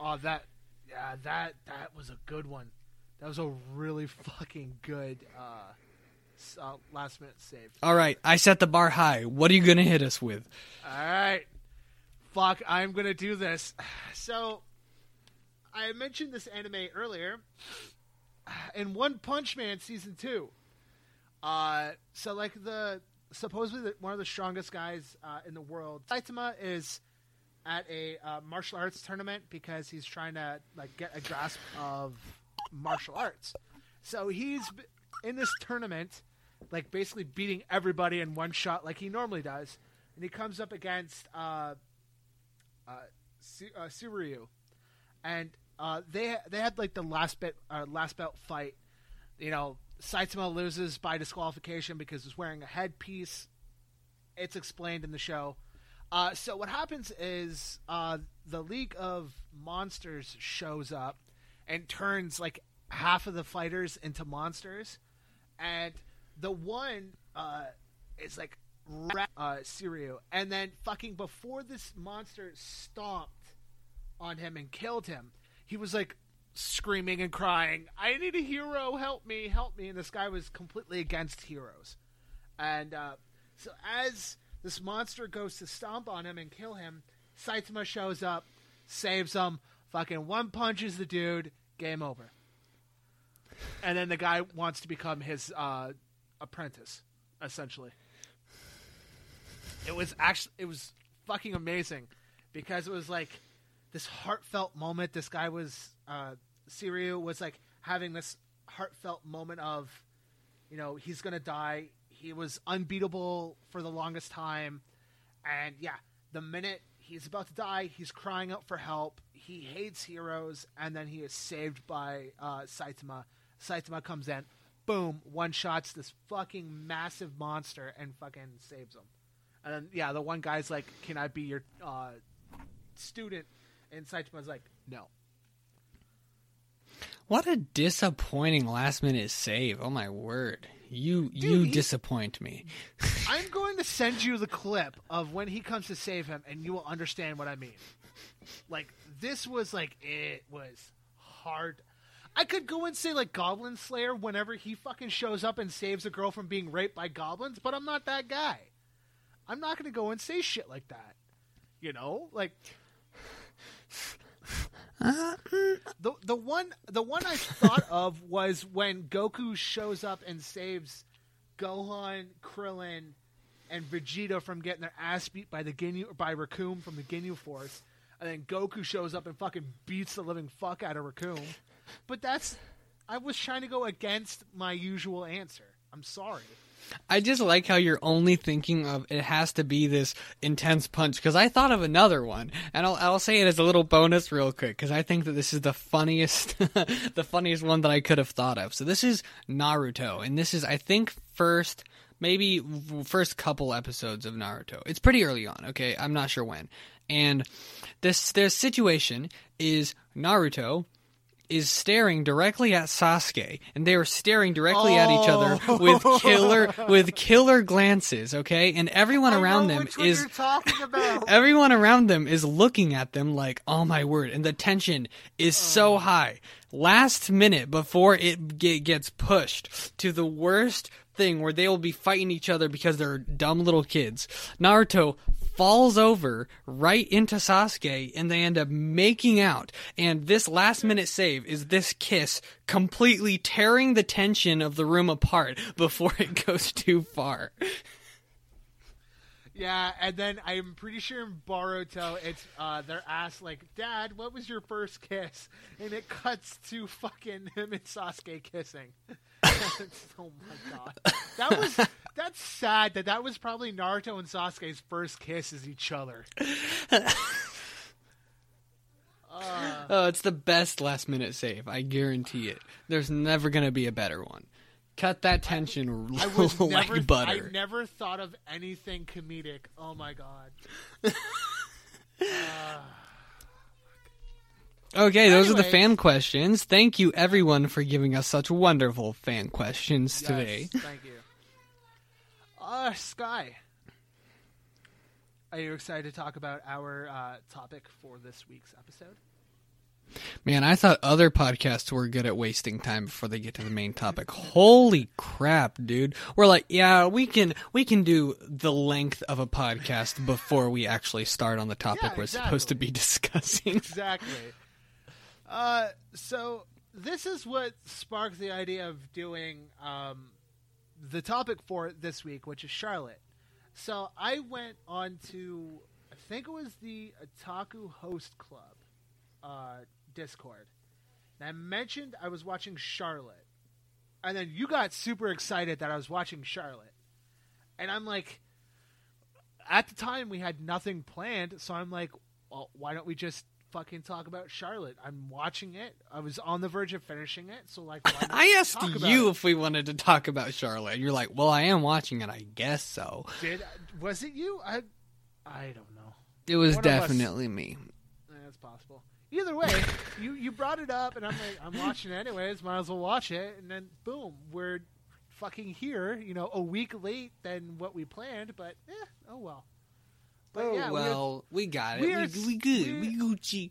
Oh, that yeah, that that was a good one. That was a really fucking good uh, uh, last minute save. All right, I set the bar high. What are you going to hit us with? All right, fuck, I'm gonna do this. So, I mentioned this anime earlier in One Punch Man season two. Uh, so like the supposedly the, one of the strongest guys uh, in the world, Saitama is at a uh, martial arts tournament because he's trying to like get a grasp of martial arts. So he's in this tournament, like basically beating everybody in one shot, like he normally does, and he comes up against uh, uh, uh, and uh, they they had like the last bit uh, last belt fight. You know, Saitama loses by disqualification because he's wearing a headpiece. It's explained in the show. Uh, so what happens is uh, the League of Monsters shows up and turns like half of the fighters into monsters, and the one uh, is like uh, Suiryu, and then fucking before this monster stomped on him and killed him, he was like screaming and crying, "I need a hero! Help me! Help me!" And this guy was completely against heroes, and uh, so as this monster goes to stomp on him and kill him, Saitama shows up, saves him, fucking one punches the dude, game over. And then the guy wants to become his uh, apprentice, essentially. It was actually it was fucking amazing because it was like this heartfelt moment. This guy was uh, Suiryu was like having this heartfelt moment of, you know, he's gonna die. He was unbeatable for the longest time, and yeah, the minute he's about to die, he's crying out for help. He hates heroes, and then he is saved by uh, Saitama. Saitama comes in, boom, one shots this fucking massive monster and fucking saves him. And then yeah, the one guy's like, "Can I be your uh, student?" And Saitama's like, "No." What a disappointing last minute save. Oh my word. You you he- disappoint me. I'm going to send you the clip of when he comes to save him, and you will understand what I mean. Like this was like it was hard. I could go and say like Goblin Slayer whenever he fucking shows up and saves a girl from being raped by goblins, but I'm not that guy. I'm not going to go and say shit like that. You know, like the the one the one I thought of was when Goku shows up and saves Gohan, Krillin, and Vegeta from getting their ass beat by the Ginyu by Recoome from the Ginyu Force, and then Goku shows up and fucking beats the living fuck out of Recoome. But that's I was trying to go against my usual answer. I'm sorry. I just like how you're only thinking of it has to be this intense punch because I thought of another one, and I'll I'll say it as a little bonus real quick because I think that this is the funniest, the funniest one that I could have thought of. So this is Naruto, and this is I think first maybe first couple episodes of Naruto. It's pretty early on, okay? I'm not sure when, and this their situation is Naruto is staring directly at Sasuke, and they are staring directly at each other with killer with killer glances. Okay, and everyone around them is talking about. everyone around them is looking at them like, oh my word, and the tension is so high. Last minute before it ge- gets pushed to the worst thing where they will be fighting each other because they're dumb little kids, Naruto falls over right into Sasuke and they end up making out. And this last minute save is this kiss completely tearing the tension of the room apart before it goes too far. Yeah, and then I'm pretty sure in Boruto, it's uh, they're asked like, "Dad, what was your first kiss?" And it cuts to fucking him and Sasuke kissing. oh my god, that was that's sad. That that was probably Naruto and Sasuke's first kiss as each other. Oh, it's the best last minute save. I guarantee it. There's never gonna be a better one. Cut that tension I was like never, butter. I never thought of anything comedic. Oh my god. Uh, Okay, those are the fan questions. Thank you, everyone, for giving us such wonderful fan questions today. Yes, thank you. Uh, Sky. Are you excited to talk about our uh, topic for this week's episode? Man, I thought other podcasts were good at wasting time before they get to the main topic. Holy crap, dude. We're like, yeah, we can we can do the length of a podcast before we actually start on the topic Yeah, we're supposed to be discussing. Exactly. Uh, so this is what sparked the idea of doing um, the topic for this week, which is Charlotte. So I went on to, I think it was the Otaku Host Club uh, Discord. And I mentioned I was watching Charlotte. And then you got super excited that I was watching Charlotte. And I'm like, at the time we had nothing planned, so I'm like, well, why don't we just fucking talk about Charlotte? I'm watching it. I was on the verge of finishing it, so like, I asked you if we wanted to talk about Charlotte. You're like, well, I am watching it. I guess so. Did was it you? I I don't know. It was One definitely me. Eh, That's possible. Either way, you you brought it up, and I'm like, I'm watching it anyways. Might as well watch it, and then boom, we're fucking here. You know, a week late than what we planned, but eh, oh well. But oh yeah, well, we got it. we We, we, good. we- Gucci.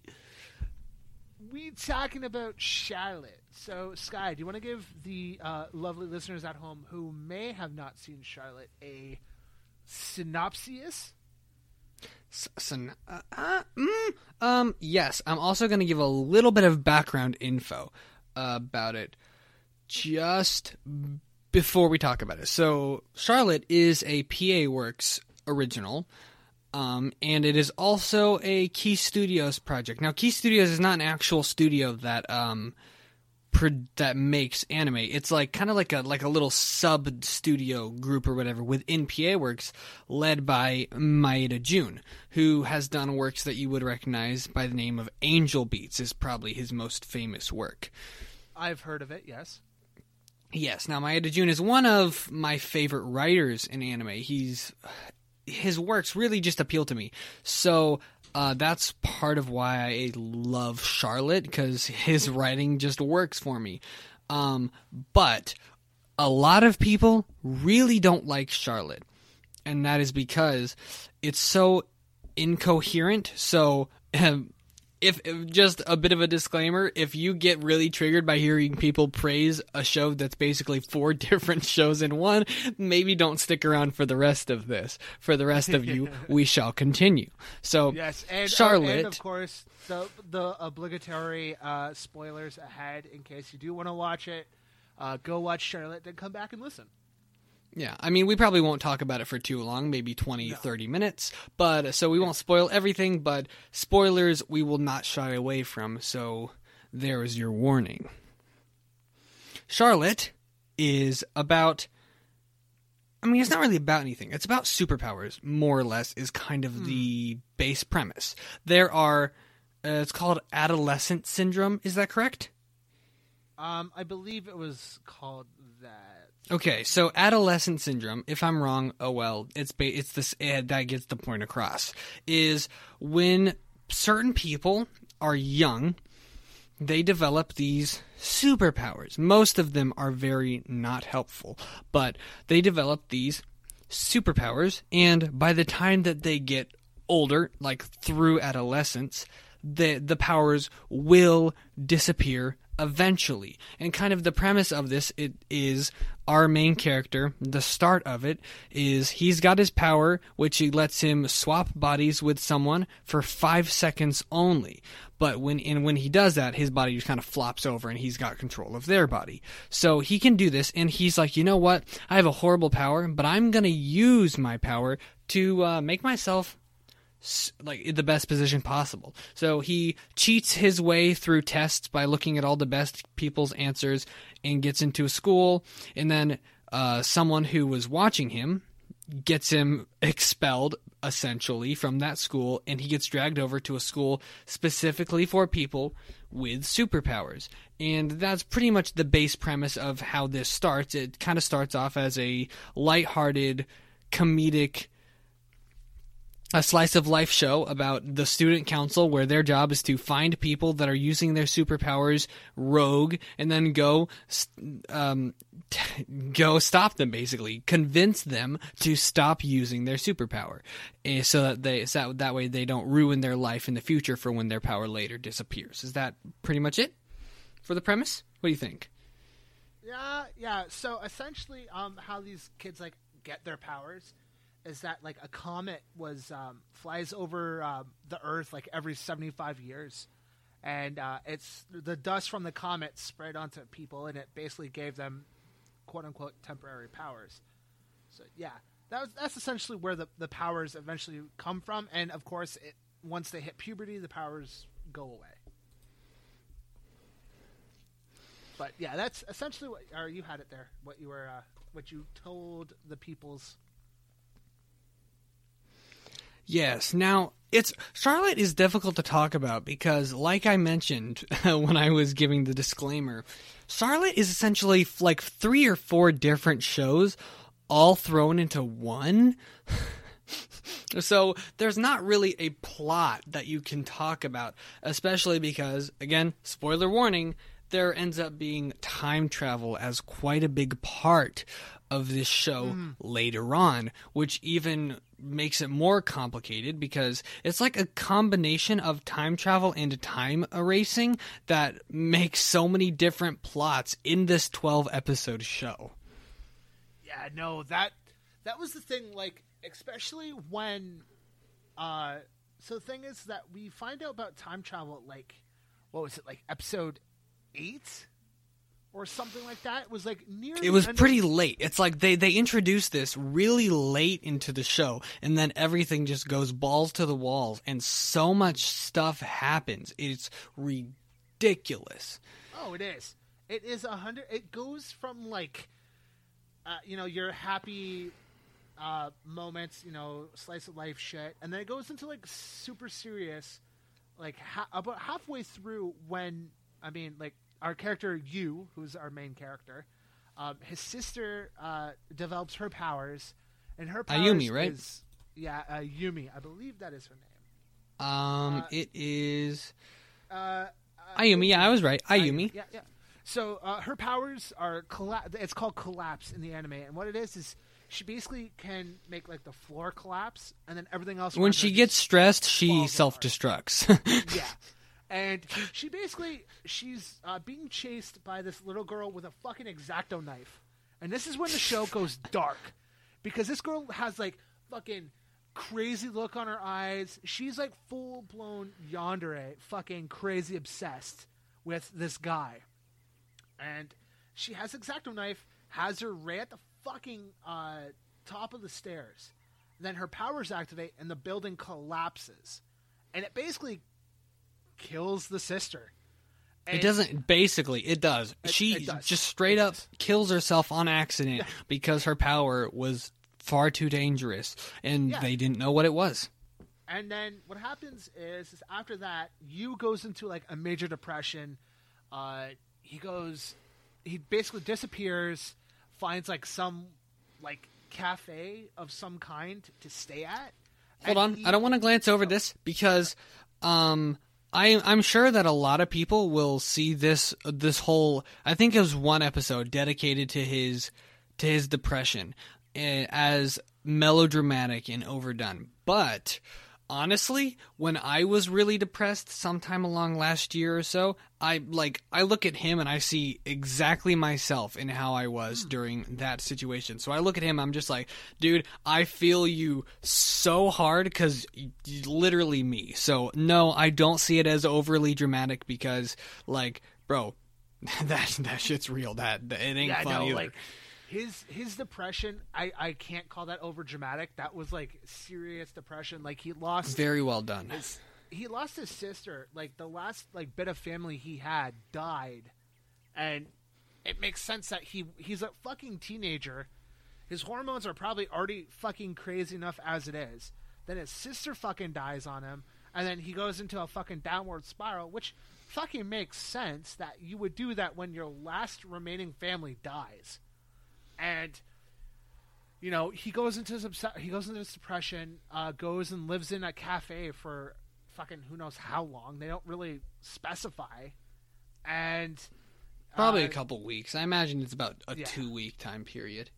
we talking about Charlotte. So, Sky, do you want to give the uh, lovely listeners at home who may have not seen Charlotte a synopsis? Syn- uh, uh, mm, um, yes, I'm also going to give a little bit of background info about it just before we talk about it. So, Charlotte is a PA Works original, um, and it is also a Key Studios project. Now, Key Studios is not an actual studio that um, pro- that makes anime. It's like kind of like a like a little sub studio group or whatever within PA Works, led by Maeda Jun, who has done works that you would recognize by the name of Angel Beats. Is probably his most famous work. I've heard of it, yes. Yes. Now, Maeda Jun is one of my favorite writers in anime. He's his works really just appeal to me. So uh, that's part of why I love Charlotte because his writing just works for me. Um, but a lot of people really don't like Charlotte, and that is because it's so incoherent. So. Um, if, if just a bit of a disclaimer, if you get really triggered by hearing people praise a show that's basically four different shows in one, maybe don't stick around for the rest of this. For the rest of you, we shall continue. So, Yes, and Charlotte. uh, and of course the the obligatory uh, spoilers ahead in case you do want to watch it. Uh, go watch Charlotte, then come back and listen. Yeah, I mean, we probably won't talk about it for too long, maybe 20, 30 minutes, but uh, so we won't spoil everything, but spoilers we will not shy away from, so there is your warning. Charlotte is about. I mean, it's not really about anything. It's about superpowers, more or less, is kind of the base premise. There are. Uh, it's called adolescent syndrome. Is that correct? Um, I believe it was called that. Okay, so adolescent syndrome. If I'm wrong, oh well. It's ba- it's this eh, that gets the point across. Is when certain people are young, they develop these superpowers. Most of them are very not helpful, but they develop these superpowers, and by the time that they get older, like through adolescence, the the powers will disappear eventually. And kind of the premise of this it is our main character, the start of it is he's got his power which he lets him swap bodies with someone for 5 seconds only. but when and when he does that, his body just kind of flops over and he's got control of their body. So he can do this, and he's like, you know what? I have a horrible power, but I'm gonna use my power to uh, make myself like in the best position possible. So he cheats his way through tests by looking at all the best people's answers and gets into a school, and then uh, someone who was watching him gets him expelled essentially from that school. And he gets dragged over to a school specifically for people with superpowers. And that's pretty much the base premise of how this starts. It kind of starts off as a lighthearted comedic a slice of life show about the student council where their job is to find people that are using their superpowers rogue and then go um, go stop them basically. Convince them to stop using their superpower. Eh, so that they so that way they don't ruin their life in the future for when their power later disappears. Is that pretty much it for the premise? What do you think? Yeah, yeah. So essentially, um, how these kids like get their powers is that like a comet was um, flies over um, the Earth like every seventy five years, and uh, it's the dust from the comet spread onto people, and it basically gave them quote unquote temporary powers. So yeah, that was that's essentially where the the powers eventually come from, and of course, it, once they hit puberty, the powers go away. But yeah, that's essentially what. Or you had it there. What you were, uh, what you told the people's. Yes. Now, it's Charlotte is difficult to talk about because like I mentioned when I was giving the disclaimer, Charlotte is essentially like three or four different shows all thrown into one. so, there's not really a plot that you can talk about, especially because again, spoiler warning, there ends up being time travel as quite a big part of this show later on, which even makes it more complicated because it's like a combination of time travel and time erasing that makes so many different plots in this 12 episode show. Yeah, no that that was the thing. Like, especially when, uh, so the thing is that we find out about time travel. Like, what was it? Like episode eight or something like that. It was like near. It was end of- pretty late. It's like they they introduced this really late into the show and then everything just goes balls to the walls and so much stuff happens. It's ridiculous. Oh, it is. It is a hundred. It goes from like, uh, you know, your happy uh, moments, you know, slice of life shit, and then it goes into like super serious, like ha- about halfway through when I mean, like our character Yu, who's our main character, um, his sister uh, develops her powers, and her powers Ayumi, right? Is, yeah, uh, Yumi. I believe that is her name. Um Uh, it is Uh, uh, Ayumi, yeah, I was right. I- Ayumi. Yeah, yeah. So uh, her powers are colla- It's called collapse in the anime, and what it is is she basically can make like the floor collapse, and then everything else. When she gets stressed, she self-destructs. yeah, and she basically she's uh, being chased by this little girl with a fucking exacto knife, and this is when the show goes dark because this girl has like fucking crazy look on her eyes. She's like full blown yandere, fucking crazy obsessed with this guy and she has exacto knife, has her right at the fucking uh, top of the stairs. then her powers activate, and the building collapses, and it basically kills the sister. it doesn't basically, it does. It- she it does. just straight It up does. kills herself on accident because her power was far too dangerous and Yeah. they didn't know what it was. And then what happens is, is after that, Yu goes into like a major depression. Uh, he goes, he basically disappears, finds like some like cafe of some kind to stay at. Hold on, he- I don't want to glance over this because um I I'm sure that a lot of people will see this this whole I think it was one episode dedicated to his to his depression eh, as melodramatic and overdone. But honestly, when I was really depressed sometime along last year or so, I like I look at him and I see exactly myself in how I was hmm. during that situation. So I look at him, I'm just like, dude, I feel you so hard cuz literally me. So no, I don't see it as overly dramatic because like, bro, that that shit's real. That, that it ain't yeah, fun no, either. like his his depression. I I can't call that over dramatic. That was like serious depression. Like he lost Very well done. his he lost his sister. Like the last like bit of family he had died, and it makes sense that he he's a fucking teenager. His hormones are probably already fucking crazy enough as it is. Then his sister fucking dies on him, and then he goes into a fucking downward spiral, which fucking makes sense that you would do that when your last remaining family dies. And you know, he goes into his obs- he goes into his depression, uh, goes and lives in a cafe for fucking who knows how long. They don't really specify, and Probably uh, a couple weeks. I imagine it's about a yeah. two week time period.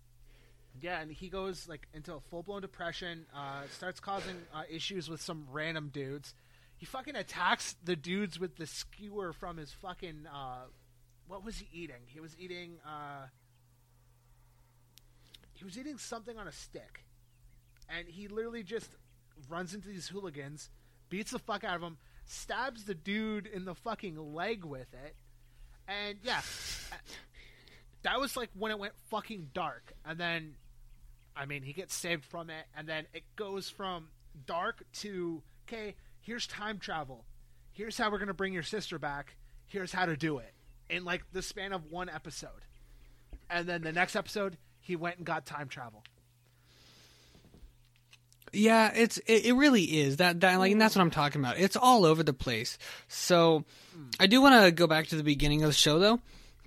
Yeah, and he goes like into a full blown depression. Uh, starts causing uh, issues with some random dudes. He fucking attacks the dudes with the skewer from his fucking. Uh, what was he eating? He was eating. Uh, he was eating something on a stick, and he literally just runs into these hooligans, beats the fuck out of them, stabs the dude in the fucking leg with it, and yeah, that was like when it went fucking dark, and then, I mean, he gets saved from it, and then it goes from dark to okay, here's time travel, here's how we're gonna bring your sister back, here's how to do it, in like the span of one episode, and then the next episode he went and got time travel. Yeah, it's it, it really is that that like and that's what I'm talking about. It's all over the place. So hmm. I do want to go back to the beginning of the show though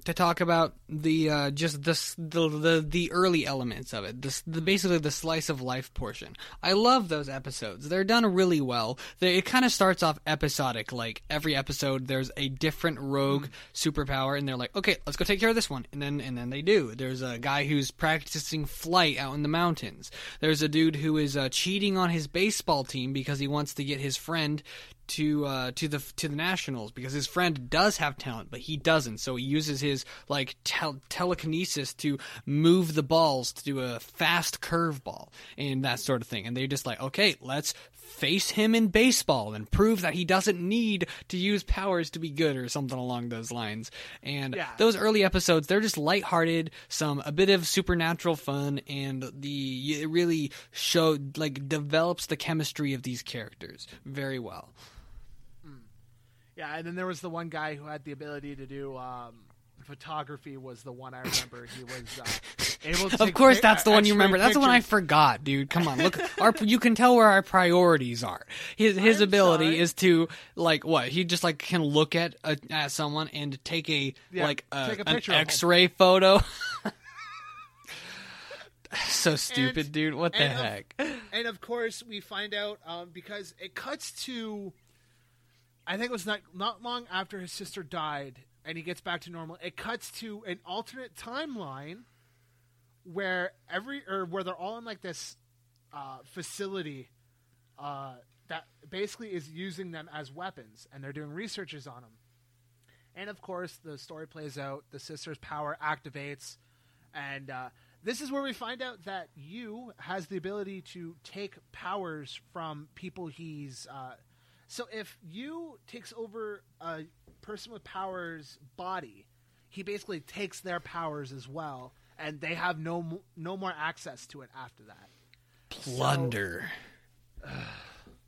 to talk about the uh, just this the, the the early elements of it. This the basically the slice of life portion. I love those episodes. They're done really well. They, it kind of starts off episodic. Like every episode, there's a different rogue superpower, and they're like, okay, let's go take care of this one, and then and then they do. There's a guy who's practicing flight out in the mountains. There's a dude who is uh, cheating on his baseball team because he wants to get his friend to uh, to the to the nationals because his friend does have talent, but he doesn't. So he uses his like tel- telekinesis to move the balls to do a fast curveball and that sort of thing. And they're just like, okay, let's face him in baseball and prove that he doesn't need to use powers to be good or something along those lines. And Yeah. those early episodes, they're just lighthearted, some a bit of supernatural fun, and the it really showed like develops the chemistry of these characters very well. Yeah, and then there was the one guy who had the ability to do um, photography. Was the one I remember. He was uh, able. to Of course, that's the one you remember. That's the one I pictures. forgot, dude. Come on, look. Our you can tell where our priorities are. His his I'm ability sorry. is to like what he just like can look at a, at someone and take a Yeah, like a, take a an picture of 'em. X-ray photo. so stupid, dude. What the and of- heck? And of course, we find out um, because it cuts to. I think it was not not long after his sister died, and he gets back to normal. It cuts to an alternate timeline where every or where they're all in like this uh, facility uh, that basically is using them as weapons, and they're doing researches on them. And of course, the story plays out. The sister's power activates, and uh, this is where we find out that Yu has the ability to take powers from people he's. So if Yu takes over a person with powers' body, he basically takes their powers as well, and they have no no more access to it after that. Plunder. Uh,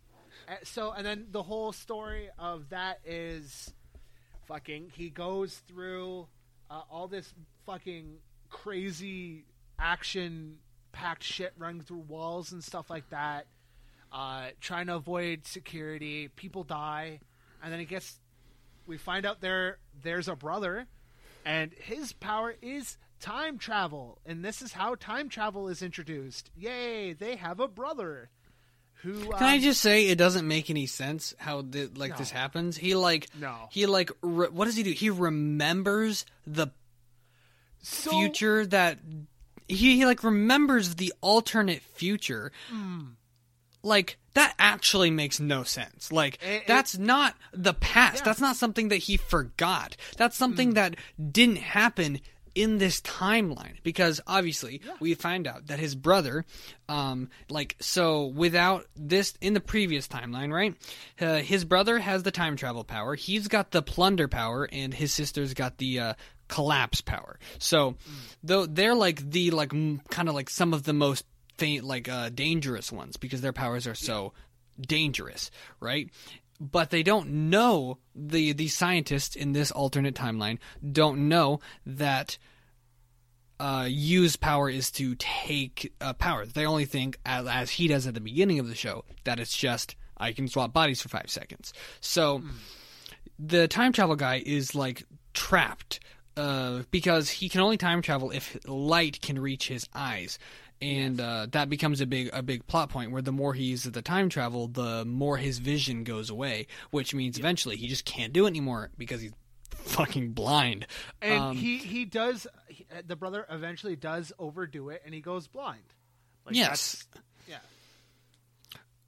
so and then the whole story of that is fucking he goes through uh, all this fucking crazy action packed shit running through walls and stuff like that uh, trying to avoid security people die and then it gets we find out there there's a brother and his power is time travel and this is how time travel is introduced yay they have a brother who Can I um, just say it doesn't make any sense how th- like No. this happens? He like No. he like re- what does he do? He remembers the so, future that he, he like remembers the alternate future. Hmm. Like that actually makes no sense. Like It- that's not the past. Yeah. That's not something that he forgot. That's something that didn't happen in this timeline because obviously we find out that his brother um like so without this in the previous timeline right uh, his brother has the time travel power he's got the plunder power and his sister's got the uh collapse power so though they're like the like kind of like some of the most like uh dangerous ones because their powers are so dangerous right but they don't know the the scientists in this alternate timeline don't know that uh, Yu's power is to take uh, power. They only think, as, as he does at the beginning of the show, that it's just I can swap bodies for five seconds. So the time travel guy is like trapped uh, because he can only time travel if light can reach his eyes. And uh, that becomes a big a big plot point where the more he uses the time travel, the more his vision goes away, which means eventually he just can't do it anymore because he's fucking blind. And Um, he he does he, uh, the brother eventually does overdo it, and he goes blind. Like, Yes. Yeah.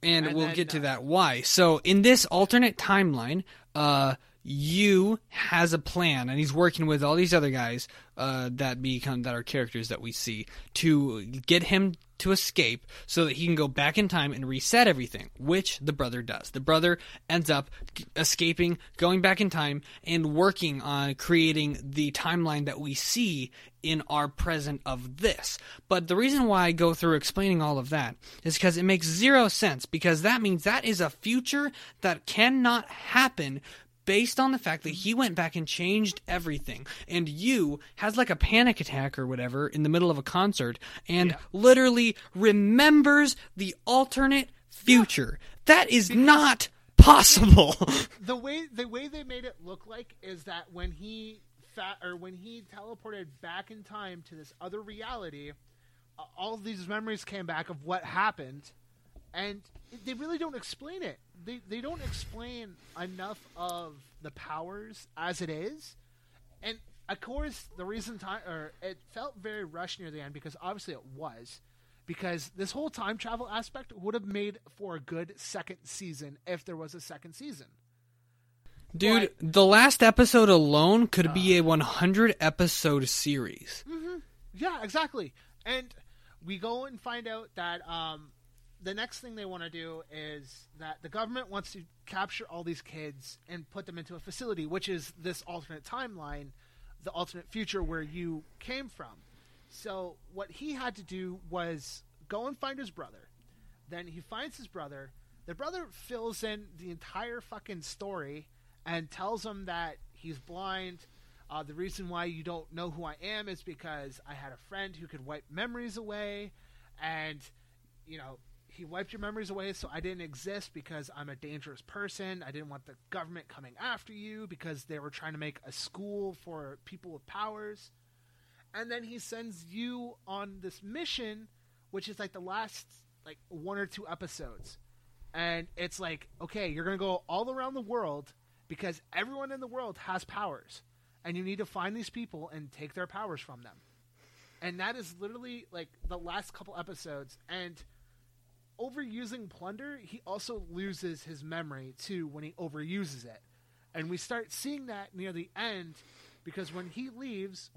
and, And we'll then, get to uh, that why. So in this alternate timeline, uh, Yu has a plan, and he's working with all these other guys uh, that become that are characters that we see to get him to escape, so that he can go back in time and reset everything. Which the brother does. The brother ends up escaping, going back in time, and working on creating the timeline that we see in our present of this. But the reason why I go through explaining all of that is because it makes zero sense because that means that is a future that cannot happen based on the fact that he went back and changed everything and Yu has like a panic attack or whatever in the middle of a concert and literally remembers the alternate future. That is not possible. the way the way they made it look like is that when he fat or when he teleported back in time to this other reality, uh, all these memories came back of what happened, and they really don't explain it. They they don't explain enough of the powers as it is, and of course the reason time or it felt very rushed near the end because obviously it was. Because this whole time travel aspect would have made for a good second season if there was a second season. Dude, the last episode alone could be a 100 episode series. Yeah, exactly. And we go and find out that um, the next thing they want to do is that the government wants to capture all these kids and put them into a facility, which is this alternate timeline, the alternate future where you came from. So what he had to do was go and find his brother. Then he finds his brother. The brother fills in the entire fucking story and tells him that he's blind. Uh, the reason why you don't know who I am is because I had a friend who could wipe memories away, and you know he wiped your memories away, so I didn't exist because I'm a dangerous person. I didn't want the government coming after you because they were trying to make a school for people with powers. And then he sends you on this mission, which is like the last like one or two episodes, and it's like okay, you're gonna go all around the world because everyone in the world has powers and you need to find these people and take their powers from them. And that is literally like the last couple episodes. And overusing plunder, he also loses his memory too when he overuses it. And we start seeing that near the end because when he leaves,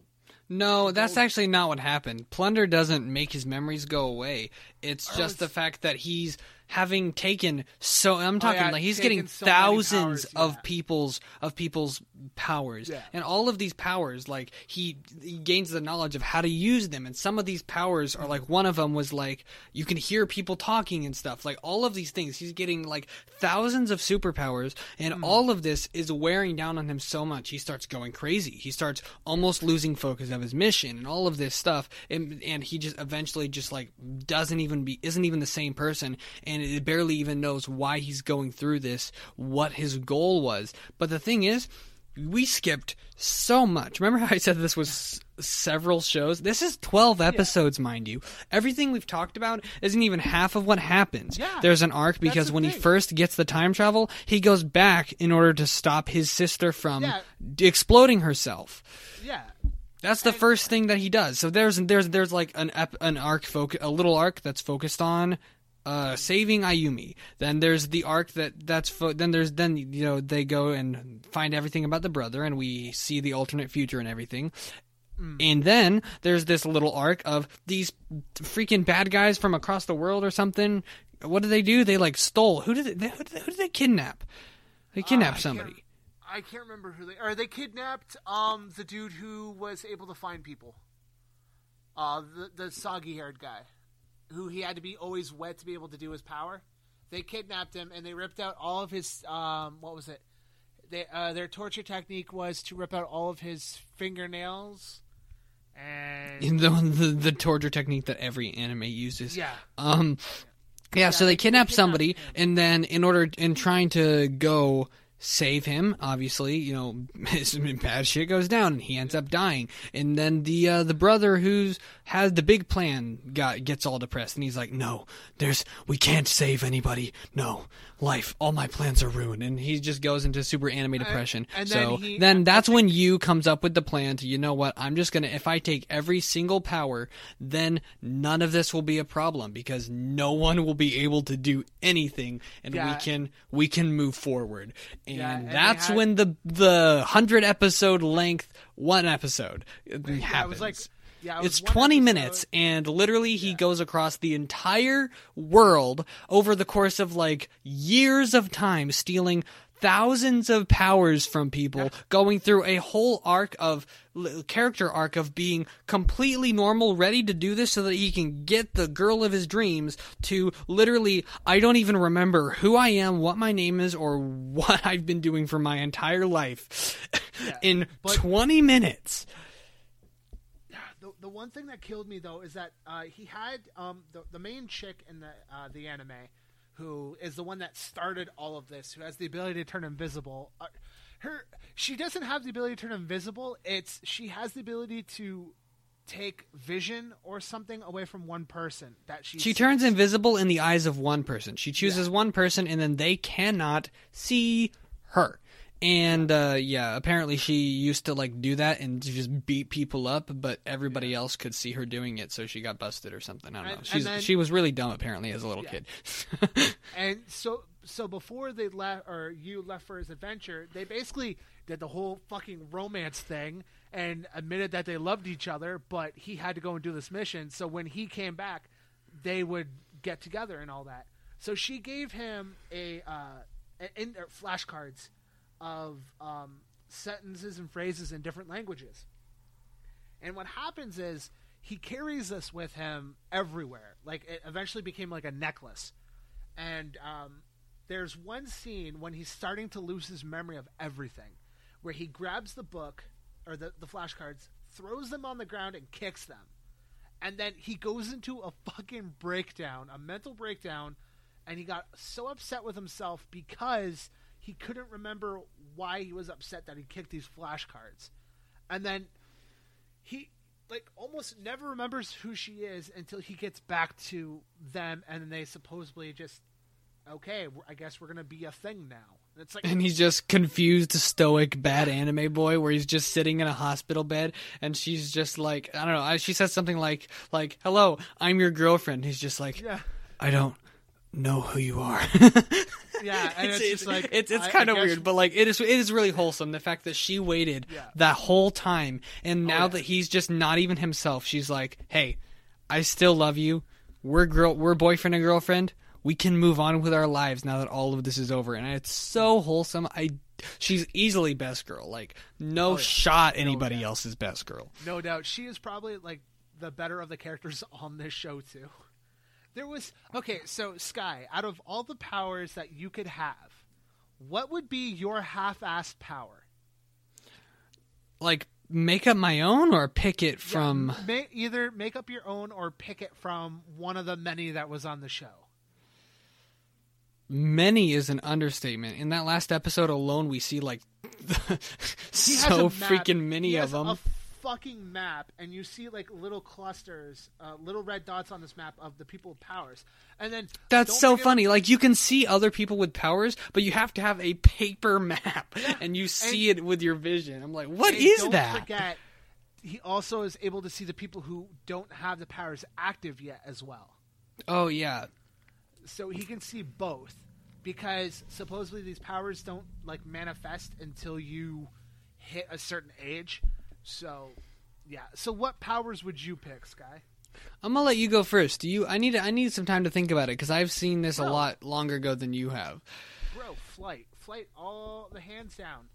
No, that's actually not what happened. Plunder doesn't make his memories go away. It's Oh, just the fact that he's having taken so I'm talking yeah, like he's getting so thousands powers, of people's of people's powers. Yeah. And all of these powers like he he gains the knowledge of how to use them and some of these powers are like one of them was like you can hear people talking and stuff. Like all of these things he's getting like thousands of superpowers and Hmm. all of this is wearing down on him so much he starts going crazy. He starts almost losing focus of his mission and all of this stuff and and he just eventually just like doesn't even be isn't even the same person and it barely even knows why he's going through this, what his goal was. But the thing is, we skipped so much. Remember how I said this was s- several shows? This is 12 episodes, mind you. Everything we've talked about isn't even half of what happens. Yeah. There's an arc because when he first gets the time travel, he goes back in order to stop his sister from Yeah. d- exploding herself. yeah, That's the first thing that he does. So there's there's there's like an ep, an arc foc- a little arc that's focused on uh, saving Ayumi. Then there's the arc that that's fo- then there's then you know they go and find everything about the brother, and we see the alternate future and everything. And then there's this little arc of these freaking bad guys from across the world or something. What did they do? They like stole. Who did they? Who did they, who did they kidnap? They kidnapped I somebody. can't- I can't remember who they are. They kidnapped um the dude who was able to find people. Uh, the the soggy haired guy, who he had to be always wet to be able to do his power. They kidnapped him and they ripped out all of his um what was it? They uh, their torture technique was to rip out all of his fingernails. And The, the the torture technique that every anime uses. yeah, Um, yeah, so they- kidnap kidnapped somebody, and then in order in trying to go save him, obviously, you know, his bad shit goes down, and he ends up dying. And then the uh, the brother who's has the big plan got gets all depressed, and he's like, "No, there's we can't save anybody. No, life, all my plans are ruined." And he just goes into super anime depression. and then so he- then that's when Yu comes up with the plan to you know what i'm just gonna if i take every single power then none of this will be a problem because no one will be able to do anything and we can we can move forward and, Yeah, and that's had- when the the 100 episode length one episode uh, happens yeah, was like yeah, it it's one 20 episode. minutes and literally he goes across the entire world over the course of like years of time stealing thousands of powers from people going through a whole arc of character arc of being completely normal ready to do this so that he can get the girl of his dreams to literally I don't even remember who I am what my name is or what I've been doing for my entire life in 20 minutes. The, the one thing that killed me though is that uh, he had um, the the main chick in the uh, the anime, who is the one that started all of this, who has the ability to turn invisible. Uh, her she doesn't have the ability to turn invisible. It's she has the ability to take vision or something away from one person that she She turns invisible in the eyes of one person. She chooses one person, and then they cannot see her. And uh, yeah, apparently she used to like do that and just beat people up, but everybody else could see her doing it, so she got busted or something. I don't know. And- and She's then- she was really dumb apparently as a little kid. And so so before they left or Yu left for his adventure, they basically did the whole fucking romance thing and admitted that they loved each other, but he had to go and do this mission. So when he came back, they would get together and all that. So she gave him a uh, in uh, flashcards of um, sentences and phrases in different languages. And what happens is he carries this with him everywhere. Like it eventually became like a necklace. And um, there's one scene when he's starting to lose his memory of everything, where he grabs the book or the, the flashcards, throws them on the ground, and kicks them. And then he goes into a fucking breakdown, a mental breakdown, and he got so upset with himself because he couldn't remember why he was upset that he kicked these flashcards. And then he like almost never remembers who she is until he gets back to them and then they supposedly just okay i guess we're gonna be a thing now and it's like and he's just confused, stoic, bad anime boy, where he's just sitting in a hospital bed, and she's just like, I don't know. She says something like, like, "Hello, I'm your girlfriend." He's just like, yeah I don't know who you are. yeah and it's, just like it's it's kind of weird, but like it is it is really wholesome. The fact that she waited Yeah. Oh, that whole time, and oh, now yeah. that he's just not even himself, she's like, "Hey, I still love you. We're girl, we're boyfriend and girlfriend. We can move on with our lives now that all of this is over." And it's so wholesome. I she's easily best girl. Like no oh, shot anybody doubt. else is best girl. no doubt she is probably like the better of the characters on this show too there was okay so sky out of all the powers that you could have what would be your half-assed power Like make up my own or pick it from. Ma- either make up your own or pick it from one of the many that was on the show Many is an understatement. In that last episode alone, we see like so freaking many of them. A fucking map, and you see like little clusters, uh, little red dots on this map of the people with powers, and then That's so funny. Like you can see other people with powers, but you have to have a paper map, and you see it with your vision. I'm like, what and is that? Forget, he also is able to see the people who don't have the powers active yet as well. Oh yeah, so he can see both because supposedly these powers don't like manifest until you hit a certain age. So, yeah. So, what powers would you pick, Sky? I'm gonna let you go first. Do you? I need I need some time to think about it because I've seen this a lot longer ago than you have. Bro, flight, flight, all the hands down.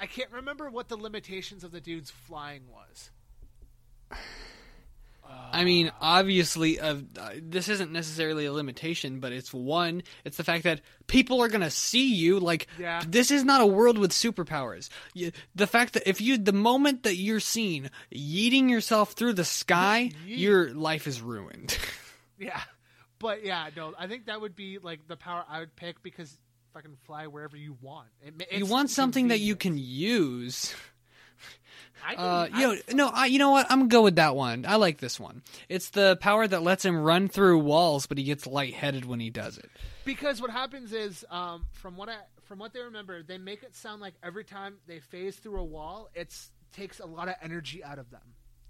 I can't remember what the limitations of the dude's flying was. I mean, obviously, uh, this isn't necessarily a limitation, but it's one. It's the fact that people are gonna see you. Like, Yeah. this is not a world with superpowers. You, the fact that if you, the moment that you're seen yeeting yourself through the sky, Yeet. your life is ruined. Yeah, but yeah, no, I think that would be like the power I would pick because fucking fly wherever you want. It, you want something that you can use. I Uh, I- you know, no, I, you know what? I'm gonna go with that one. I like this one. It's the power that lets him run through walls, but he gets lightheaded when he does it. because what happens is, um, from what I from what they remember, they make it sound like every time they phase through a wall, it's takes a lot of energy out of them.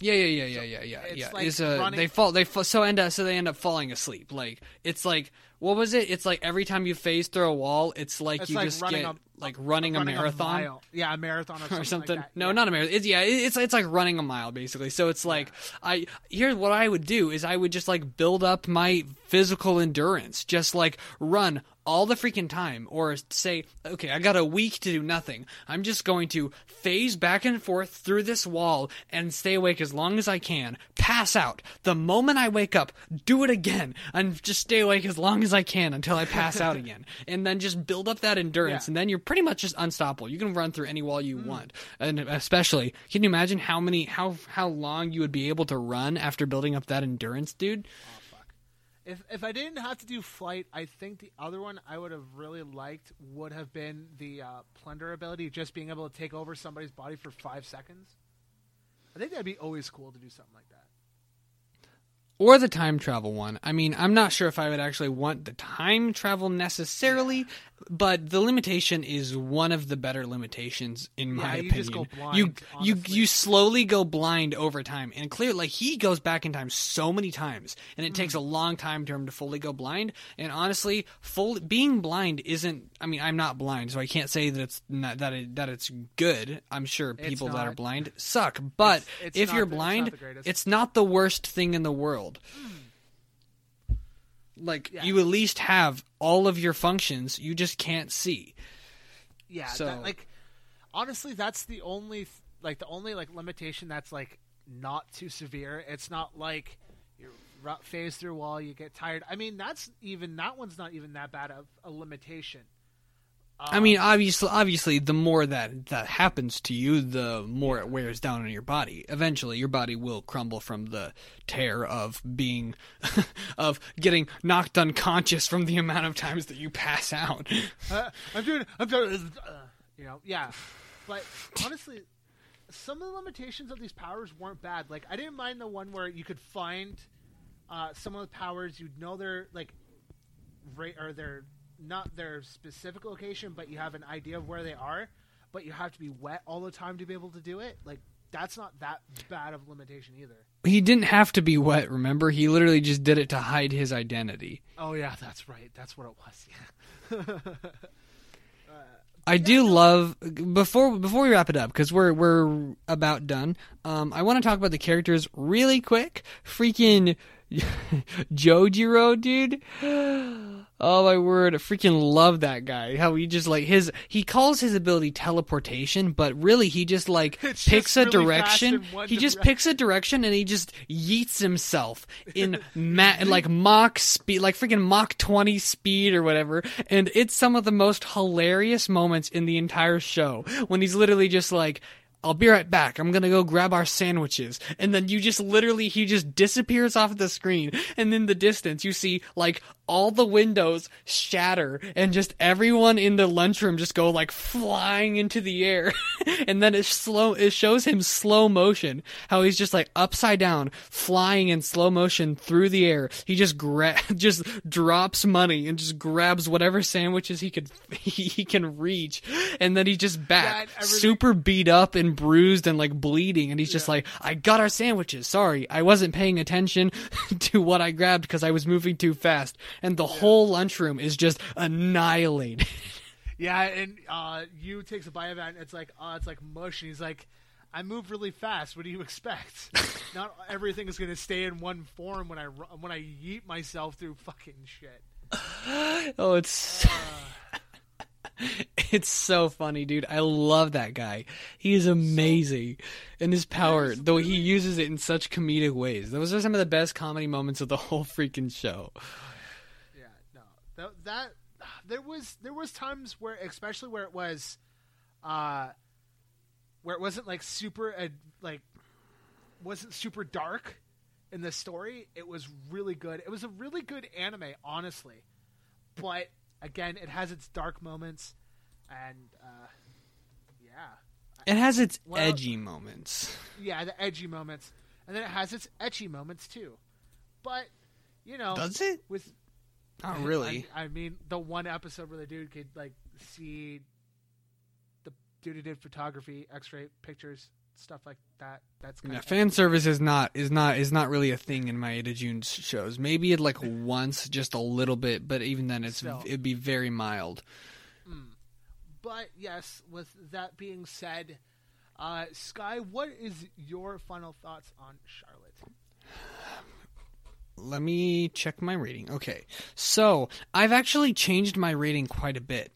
Yeah, yeah, yeah, yeah, yeah, yeah, it's yeah. like Is uh, running- they fall, they fall, so end up, so they end up falling asleep. Like it's like, what was it? It's like every time you phase through a wall, it's like It's you like just running get a- like running, a marathon. mile. Yeah, a marathon or something. or something. Like. No, yeah. not a marathon. It's yeah, it's it's like running a mile basically. So it's like I here's what I would do is I would just like build up my physical endurance, just like run all the freaking time or say, okay, I got a week to do nothing. I'm just going to phase back and forth through this wall and stay awake as long as I can. Pass out. The moment I wake up, do it again and just stay awake as long as I can until I pass out again. And then just build up that endurance Yeah. and then you're pretty much just unstoppable. You can run through any wall you want. And especially, can you imagine how many how how long you would be able to run after building up that endurance, dude? Oh, fuck. If if I didn't have to do flight, I think the other one I would have really liked would have been the uh, plunder ability, just being able to take over somebody's body for five seconds. I think that'd be always cool to do something like that. Or the time travel one. I mean, I'm not sure if I would actually want the time travel necessarily, but the limitation is one of the better limitations in my Yeah, you opinion. just go blind, you you honestly. you slowly go blind over time, and clear like he goes back in time so many times, and it Hmm. takes a long time for him to fully go blind. And honestly, full being blind isn't. I mean, I'm not blind, so I can't say that it's not that it, that it's good. I'm sure people that are blind suck, but It's- it's if you're the- it's not blind, it's not the worst thing in the world. Like Yeah. you at least have all of your functions, you just can't see. Yeah, So- that, like honestly, that's the only like the only like limitation that's like not too severe. It's not like you ru- phase through wall, you get tired. I mean, that's even that one's not even that bad of a limitation. I mean, obviously, obviously, the more that that happens to you, the more it wears down on your body. Eventually, your body will crumble from the tear of being, of getting knocked unconscious from the amount of times that you pass out. Uh, I'm doing. I'm doing. Uh, you know, yeah. But honestly, some of the limitations of these powers weren't bad. Like I didn't mind the one where you could find uh, some of the powers. You'd know their like, ra- or their not their specific location, but you have an idea of where they are. But you have to be wet all the time to be able to do it. Like that's not that bad of a limitation either. he didn't have to be wet. Remember, he literally just did it to hide his identity. Oh yeah, that's right. That's what it was. Yeah. I do love before before we wrap it up because we're we're about done. Um, I want to talk about the characters really quick. Freaking Jojiro, dude. Oh my word, I freaking love that guy. How he just like his he calls his ability teleportation, but really he just like It's picks just a really direction. He just direction. picks a direction and he just yeets himself in ma- like Mach speed, like freaking Mach 20 speed or whatever. And it's some of the most hilarious moments in the entire show when he's literally just like, I'll be right back. I'm gonna go grab our sandwiches. And then you just literally, he just disappears off the screen. And in the distance, you see like all the windows shatter and just everyone in the lunchroom just go like flying into the air. and then it slow, it shows him slow motion, how he's just like upside down, flying in slow motion through the air. He just gra- just drops money and just grabs whatever sandwiches he could, he, he can reach. And then he's just back, and super beat up and bruised and like bleeding, and he's just like, "I got our sandwiches. Sorry, I wasn't paying attention to what I grabbed because I was moving too fast." And the whole lunchroom is just annihilated. Yeah, and uh, Yu takes a bite of it, and it's like, oh, it's like mush. And he's like, I move really fast. What do you expect? Not everything is going to stay in one form when I when I yeet myself through fucking shit. oh, it's it's so funny, dude. I love that guy. He is amazing, and his power, though he uses it in such comedic ways. Those are some of the best comedy moments of the whole freaking show. Yeah, no, that, that there was there was times where, especially where it was, uh, where it wasn't like super uh, like wasn't super dark in the story. It was really good. It was a really good anime, honestly. But again, it has its dark moments, and uh, yeah, It has its Well- edgy moments. yeah, the edgy moments, and then it has its etchy moments too. But you know, Does it? with Not really. I, I mean, the one episode where the dude could like see the dude who did photography, X-ray pictures, stuff like that. That's kind Yeah, of fan service is not is not is not really a thing in Maeda Jun shows. Maybe it like once, just a little bit, but even then, it's Still. it'd be very mild. But yes, with that being said, uh, Sky, what is your final thoughts on Charlotte? Let me check my rating. Okay, so I've actually changed my rating quite a bit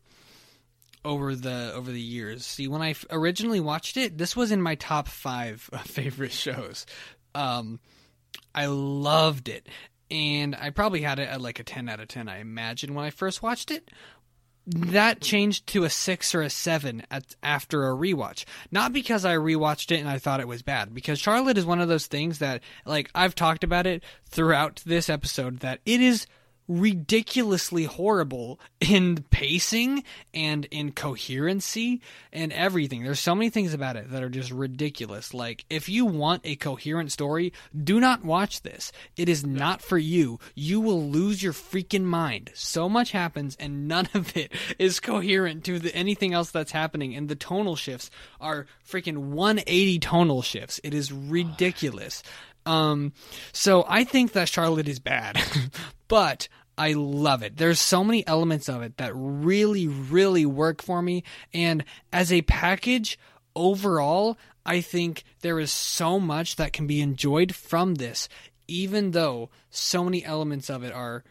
over the over the years. See, when I originally watched it, this was in my top five favorite shows. Um, I loved it, and I probably had it at like a ten out of ten. I imagine when I first watched it. That changed to a six or a seven at, after a rewatch. Not because I rewatched it and I thought it was bad, because Charlotte is one of those things that, like, I've talked about it throughout this episode, that it is ridiculously horrible in pacing and in coherency and everything. There's so many things about it that are just ridiculous. Like, if you want a coherent story, do not watch this. It is not for you. You will lose your freaking mind. So much happens and none of it is coherent to the, anything else that's happening. And the tonal shifts are freaking 180 tonal shifts. It is ridiculous. Um, so I think that Charlotte is bad, but I love it. There's so many elements of it that really, really work for me. And as a package, overall, I think there is so much that can be enjoyed from this, even though so many elements of it are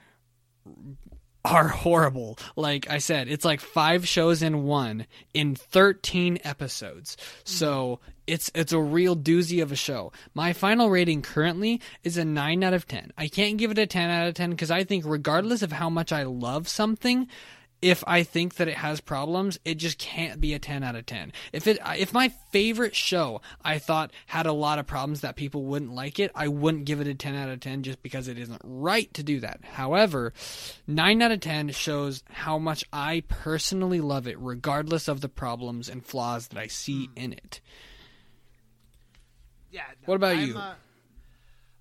are horrible. Like I said, it's like five shows in one in 13 episodes. So it's it's a real doozy of a show. My final rating currently is a 9 out of 10. I can't give it a 10 out of 10 because I think regardless of how much I love something, if I think that it has problems, it just can't be a 10 out of 10. If it if my favorite show I thought had a lot of problems that people wouldn't like it, I wouldn't give it a 10 out of 10 just because it isn't right to do that. However, 9 out of 10 shows how much I personally love it regardless of the problems and flaws that I see in it. Yeah. no, What about I'm, you? Uh,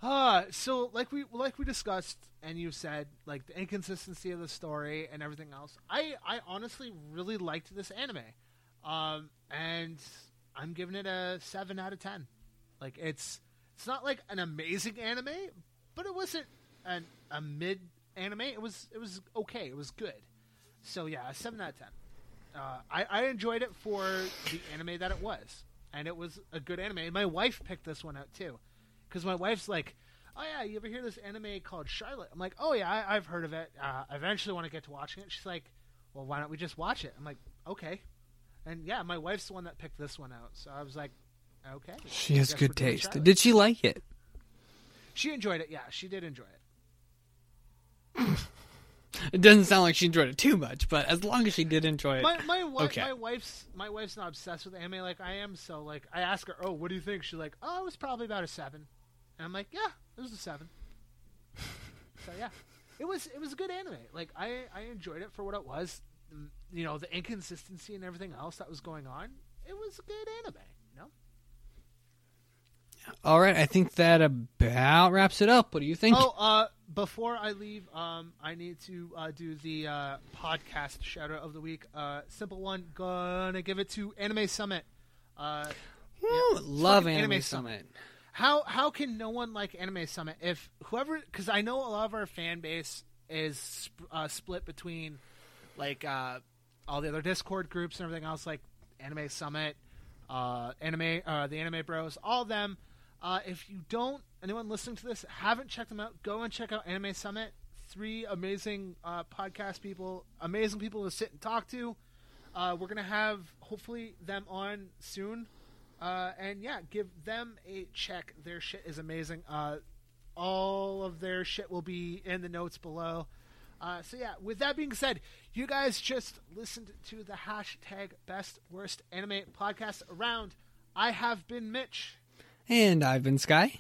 uh, so like we like we discussed, and you said like the inconsistency of the story and everything else. I I honestly really liked this anime, um, and I'm giving it a seven out of ten. Like it's it's not like an amazing anime, but it wasn't an a mid anime. It was it was okay. It was good. So yeah, a seven out of ten. Uh, I, I enjoyed it for the anime that it was, and it was a good anime. My wife picked this one out too, because my wife's like, "Oh yeah, you ever hear this anime called Charlotte?" I'm like, "Oh yeah, I, I've heard of it. Uh, I eventually want to get to watching it." She's like, "Well, why don't we just watch it?" I'm like, "Okay." And yeah, my wife's the one that picked this one out, so I was like, "Okay." She has good taste. Charlotte. Did she like it? She enjoyed it. Yeah, she did enjoy it. It doesn't sound like she enjoyed it too much, but as long as she did enjoy it. my my, wi- okay. my wife's my wife's not obsessed with anime like I am, so like I ask her, "Oh, what do you think?" She's like, "Oh, it was probably about a 7. And I'm like, "Yeah, it was a 7. so yeah, it was it was a good anime. Like I I enjoyed it for what it was. Mm, You know, the inconsistency and everything else that was going on. It was a good anime. You know. All right, I think that about wraps it up. What do you think? Oh, uh, before I leave, um, I need to uh, do the uh, podcast shout out of the week. Uh, simple one. Gonna give it to Anime Summit. Uh, Woo, love fucking Anime, Anime Summit. How how can no one like Anime Summit if whoever? Because I know a lot of our fan base is sp- uh, split between like uh, all the other Discord groups and everything else, like Anime Summit, uh, Anime, uh, the Anime Bros, all of them. Uh, if you don't, anyone listening to this haven't checked them out, go and check out Anime Summit. Three amazing uh, podcast people, amazing people to sit and talk to. We're gonna have hopefully them on soon, uh, and yeah, give them a check. Their shit is amazing. Uh, all of their shit will be in the notes below. Uh, so yeah, with that being said, you guys just listened to the hashtag best worst anime podcast around. I have been Mitch, And I've been Sky.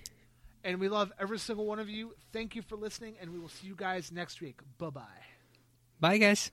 and we love every single one of you. Thank you for listening, and we will see you guys next week. Bye bye. Bye, guys.